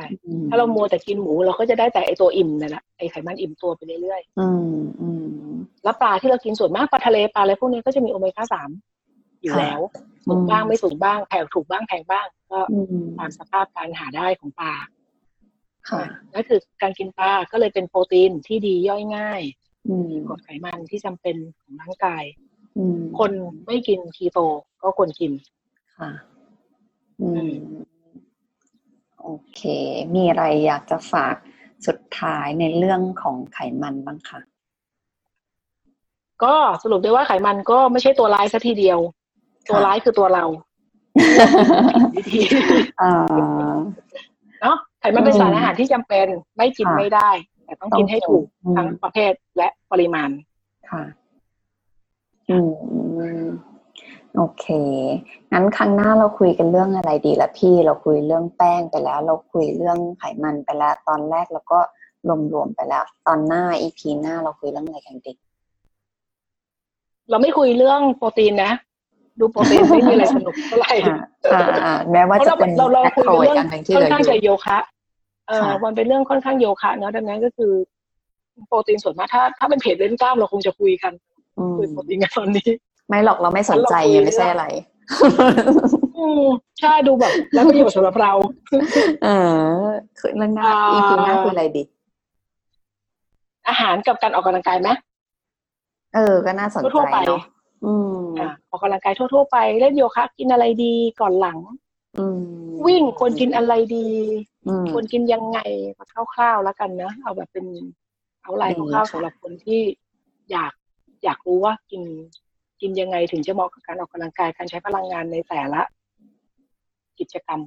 ถ้าเรามัวแต่กินหมู เราก็จะได้แต่ไอตัวอิ่มนั่นแหละไอไขมันอิ่มตัวไปเรื่อยอืมอืมๆแล้วปลาที่เรากินส่วนมากปลาทะเลปลาอะไรพวกนี้ก็จะมีโอเมก้าสาม อยู่ค่ะแล้วสูงบ้างอืมไม่สูงบ้างแพงถูกบ้างแพงบ้าง ก็อืมตามสภาพการหาได้ของปลาค่ะนั่นคือการกินปลาก็เลยเป็นโปรตีนที่ดีย่อยง่ายอืมกรดไขมันที่จำเป็นของร่างกายอืมคนไม่กินคีโตก็ควรกินค่ะ อืม โอเค มีอะไรอยากจะฝากสุดท้ายในเรื่องของไขมันบ้างคะก็สรุปได้ว่าไขมันก็ไม่ใช่ตัวร้ายซะทีเดียว ตัวร้ายคือตัวเราวิธีอ่าเนาะไขมันเป็นอืมสารอาหารที่จำเป็นไม่กินค่ะไม่ได้ แต่ต้องกินให้ถูกอืมทั้งประเภทและปริมาณค่ะ อืมโอเคงั้นครั้งหน้าเราคุยกันเรื่องอะไรดีละพี่ เราคุยเรื่องแป้งไปแล้ว เราคุยเรื่องไขมันไปแล้ว ตอนแรกเราก็รวมๆไปแล้ว ตอนหน้าอีพีหน้าเราคุยเรื่องอะไรกันดีเราไม่คุยเรื่องโปรตีนนะ ดูโปรตีนไม่มีอะไรสนุกเท่าไหร่ค่ะอ่าอ่าแม้ว่าเพราะจะเราเป็นเราเราแมคคุยโครเรื่อีอกงอันหนึ่งที่ค่อเหลืนอข้างอยู่จะโยคะเออค่ะมันเป็นเรื่องค่อนข้างโยคะเนาะดังนั้นก็คือ โปรตีนส่วนมากถ้า ถ้าเป็นเพจเล่นกล้ามเราคงจะคุยกันอืมคุยโปรตีนกันตอนนี้ ไม่หรอกเราไม่สนใจเราคุยไงไม่ใช่อะไรอืมใช่ดูแบบ แล้วประโยชน์สำหรับเรา เออคือเรื่องหน้าอ่าอีพีหน้าคืออะไรดี อาหารกับการออกกำลังกายไหมเออ ก็น่าสนใจทั่วๆไปเนาะ อืมอะออกกำลังกายทั่ว ๆ ไปเล่นโยคะกินอะไรดีก่อนหลังอืมวิ่งควรกินอะไรดีอืมควรกินยังไงคร่าวๆแล้วกันนะ เอาแบบเป็นเอาไลน์ดีคร่าวๆค่ะสำหรับคนที่อยากอยากรู้ว่ากินกินยังไงถึงจะเหมาะกับการออกกำลังกายการใช้พลังงานในแต่ละ กิจกรรม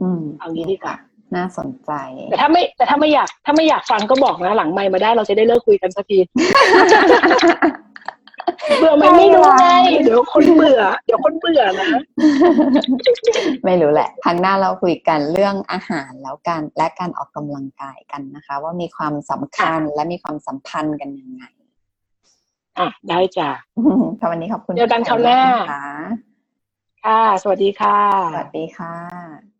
อืมเอางี้ดีกว่าน่าสนใจ แต่ถ้าไม่ แต่ถ้าไม่อยาก ถ้าไม่อยากฟังก็บอกนะหลังไมค์มาได้เราจะได้เลิกคุยกันสักที เบื่อไหมไม่รู้ไงเดี๋ยวคนเบื่อ เดี๋ยวคนเบื่อนะ ไม่รู้แหละครั้งหน้าเราคุยกันเรื่องอาหารแล้วกันและการออกกำลังกายกันนะคะ ว่ามีความสำคัญและมีความสัมพันธ์กันยังไงอะได้จ้ะค่ะวันนี้ขอบคุณเจอกันคราวหน้าค่ะค่ะสวัสดีค่ะ สวัสดีค่ะ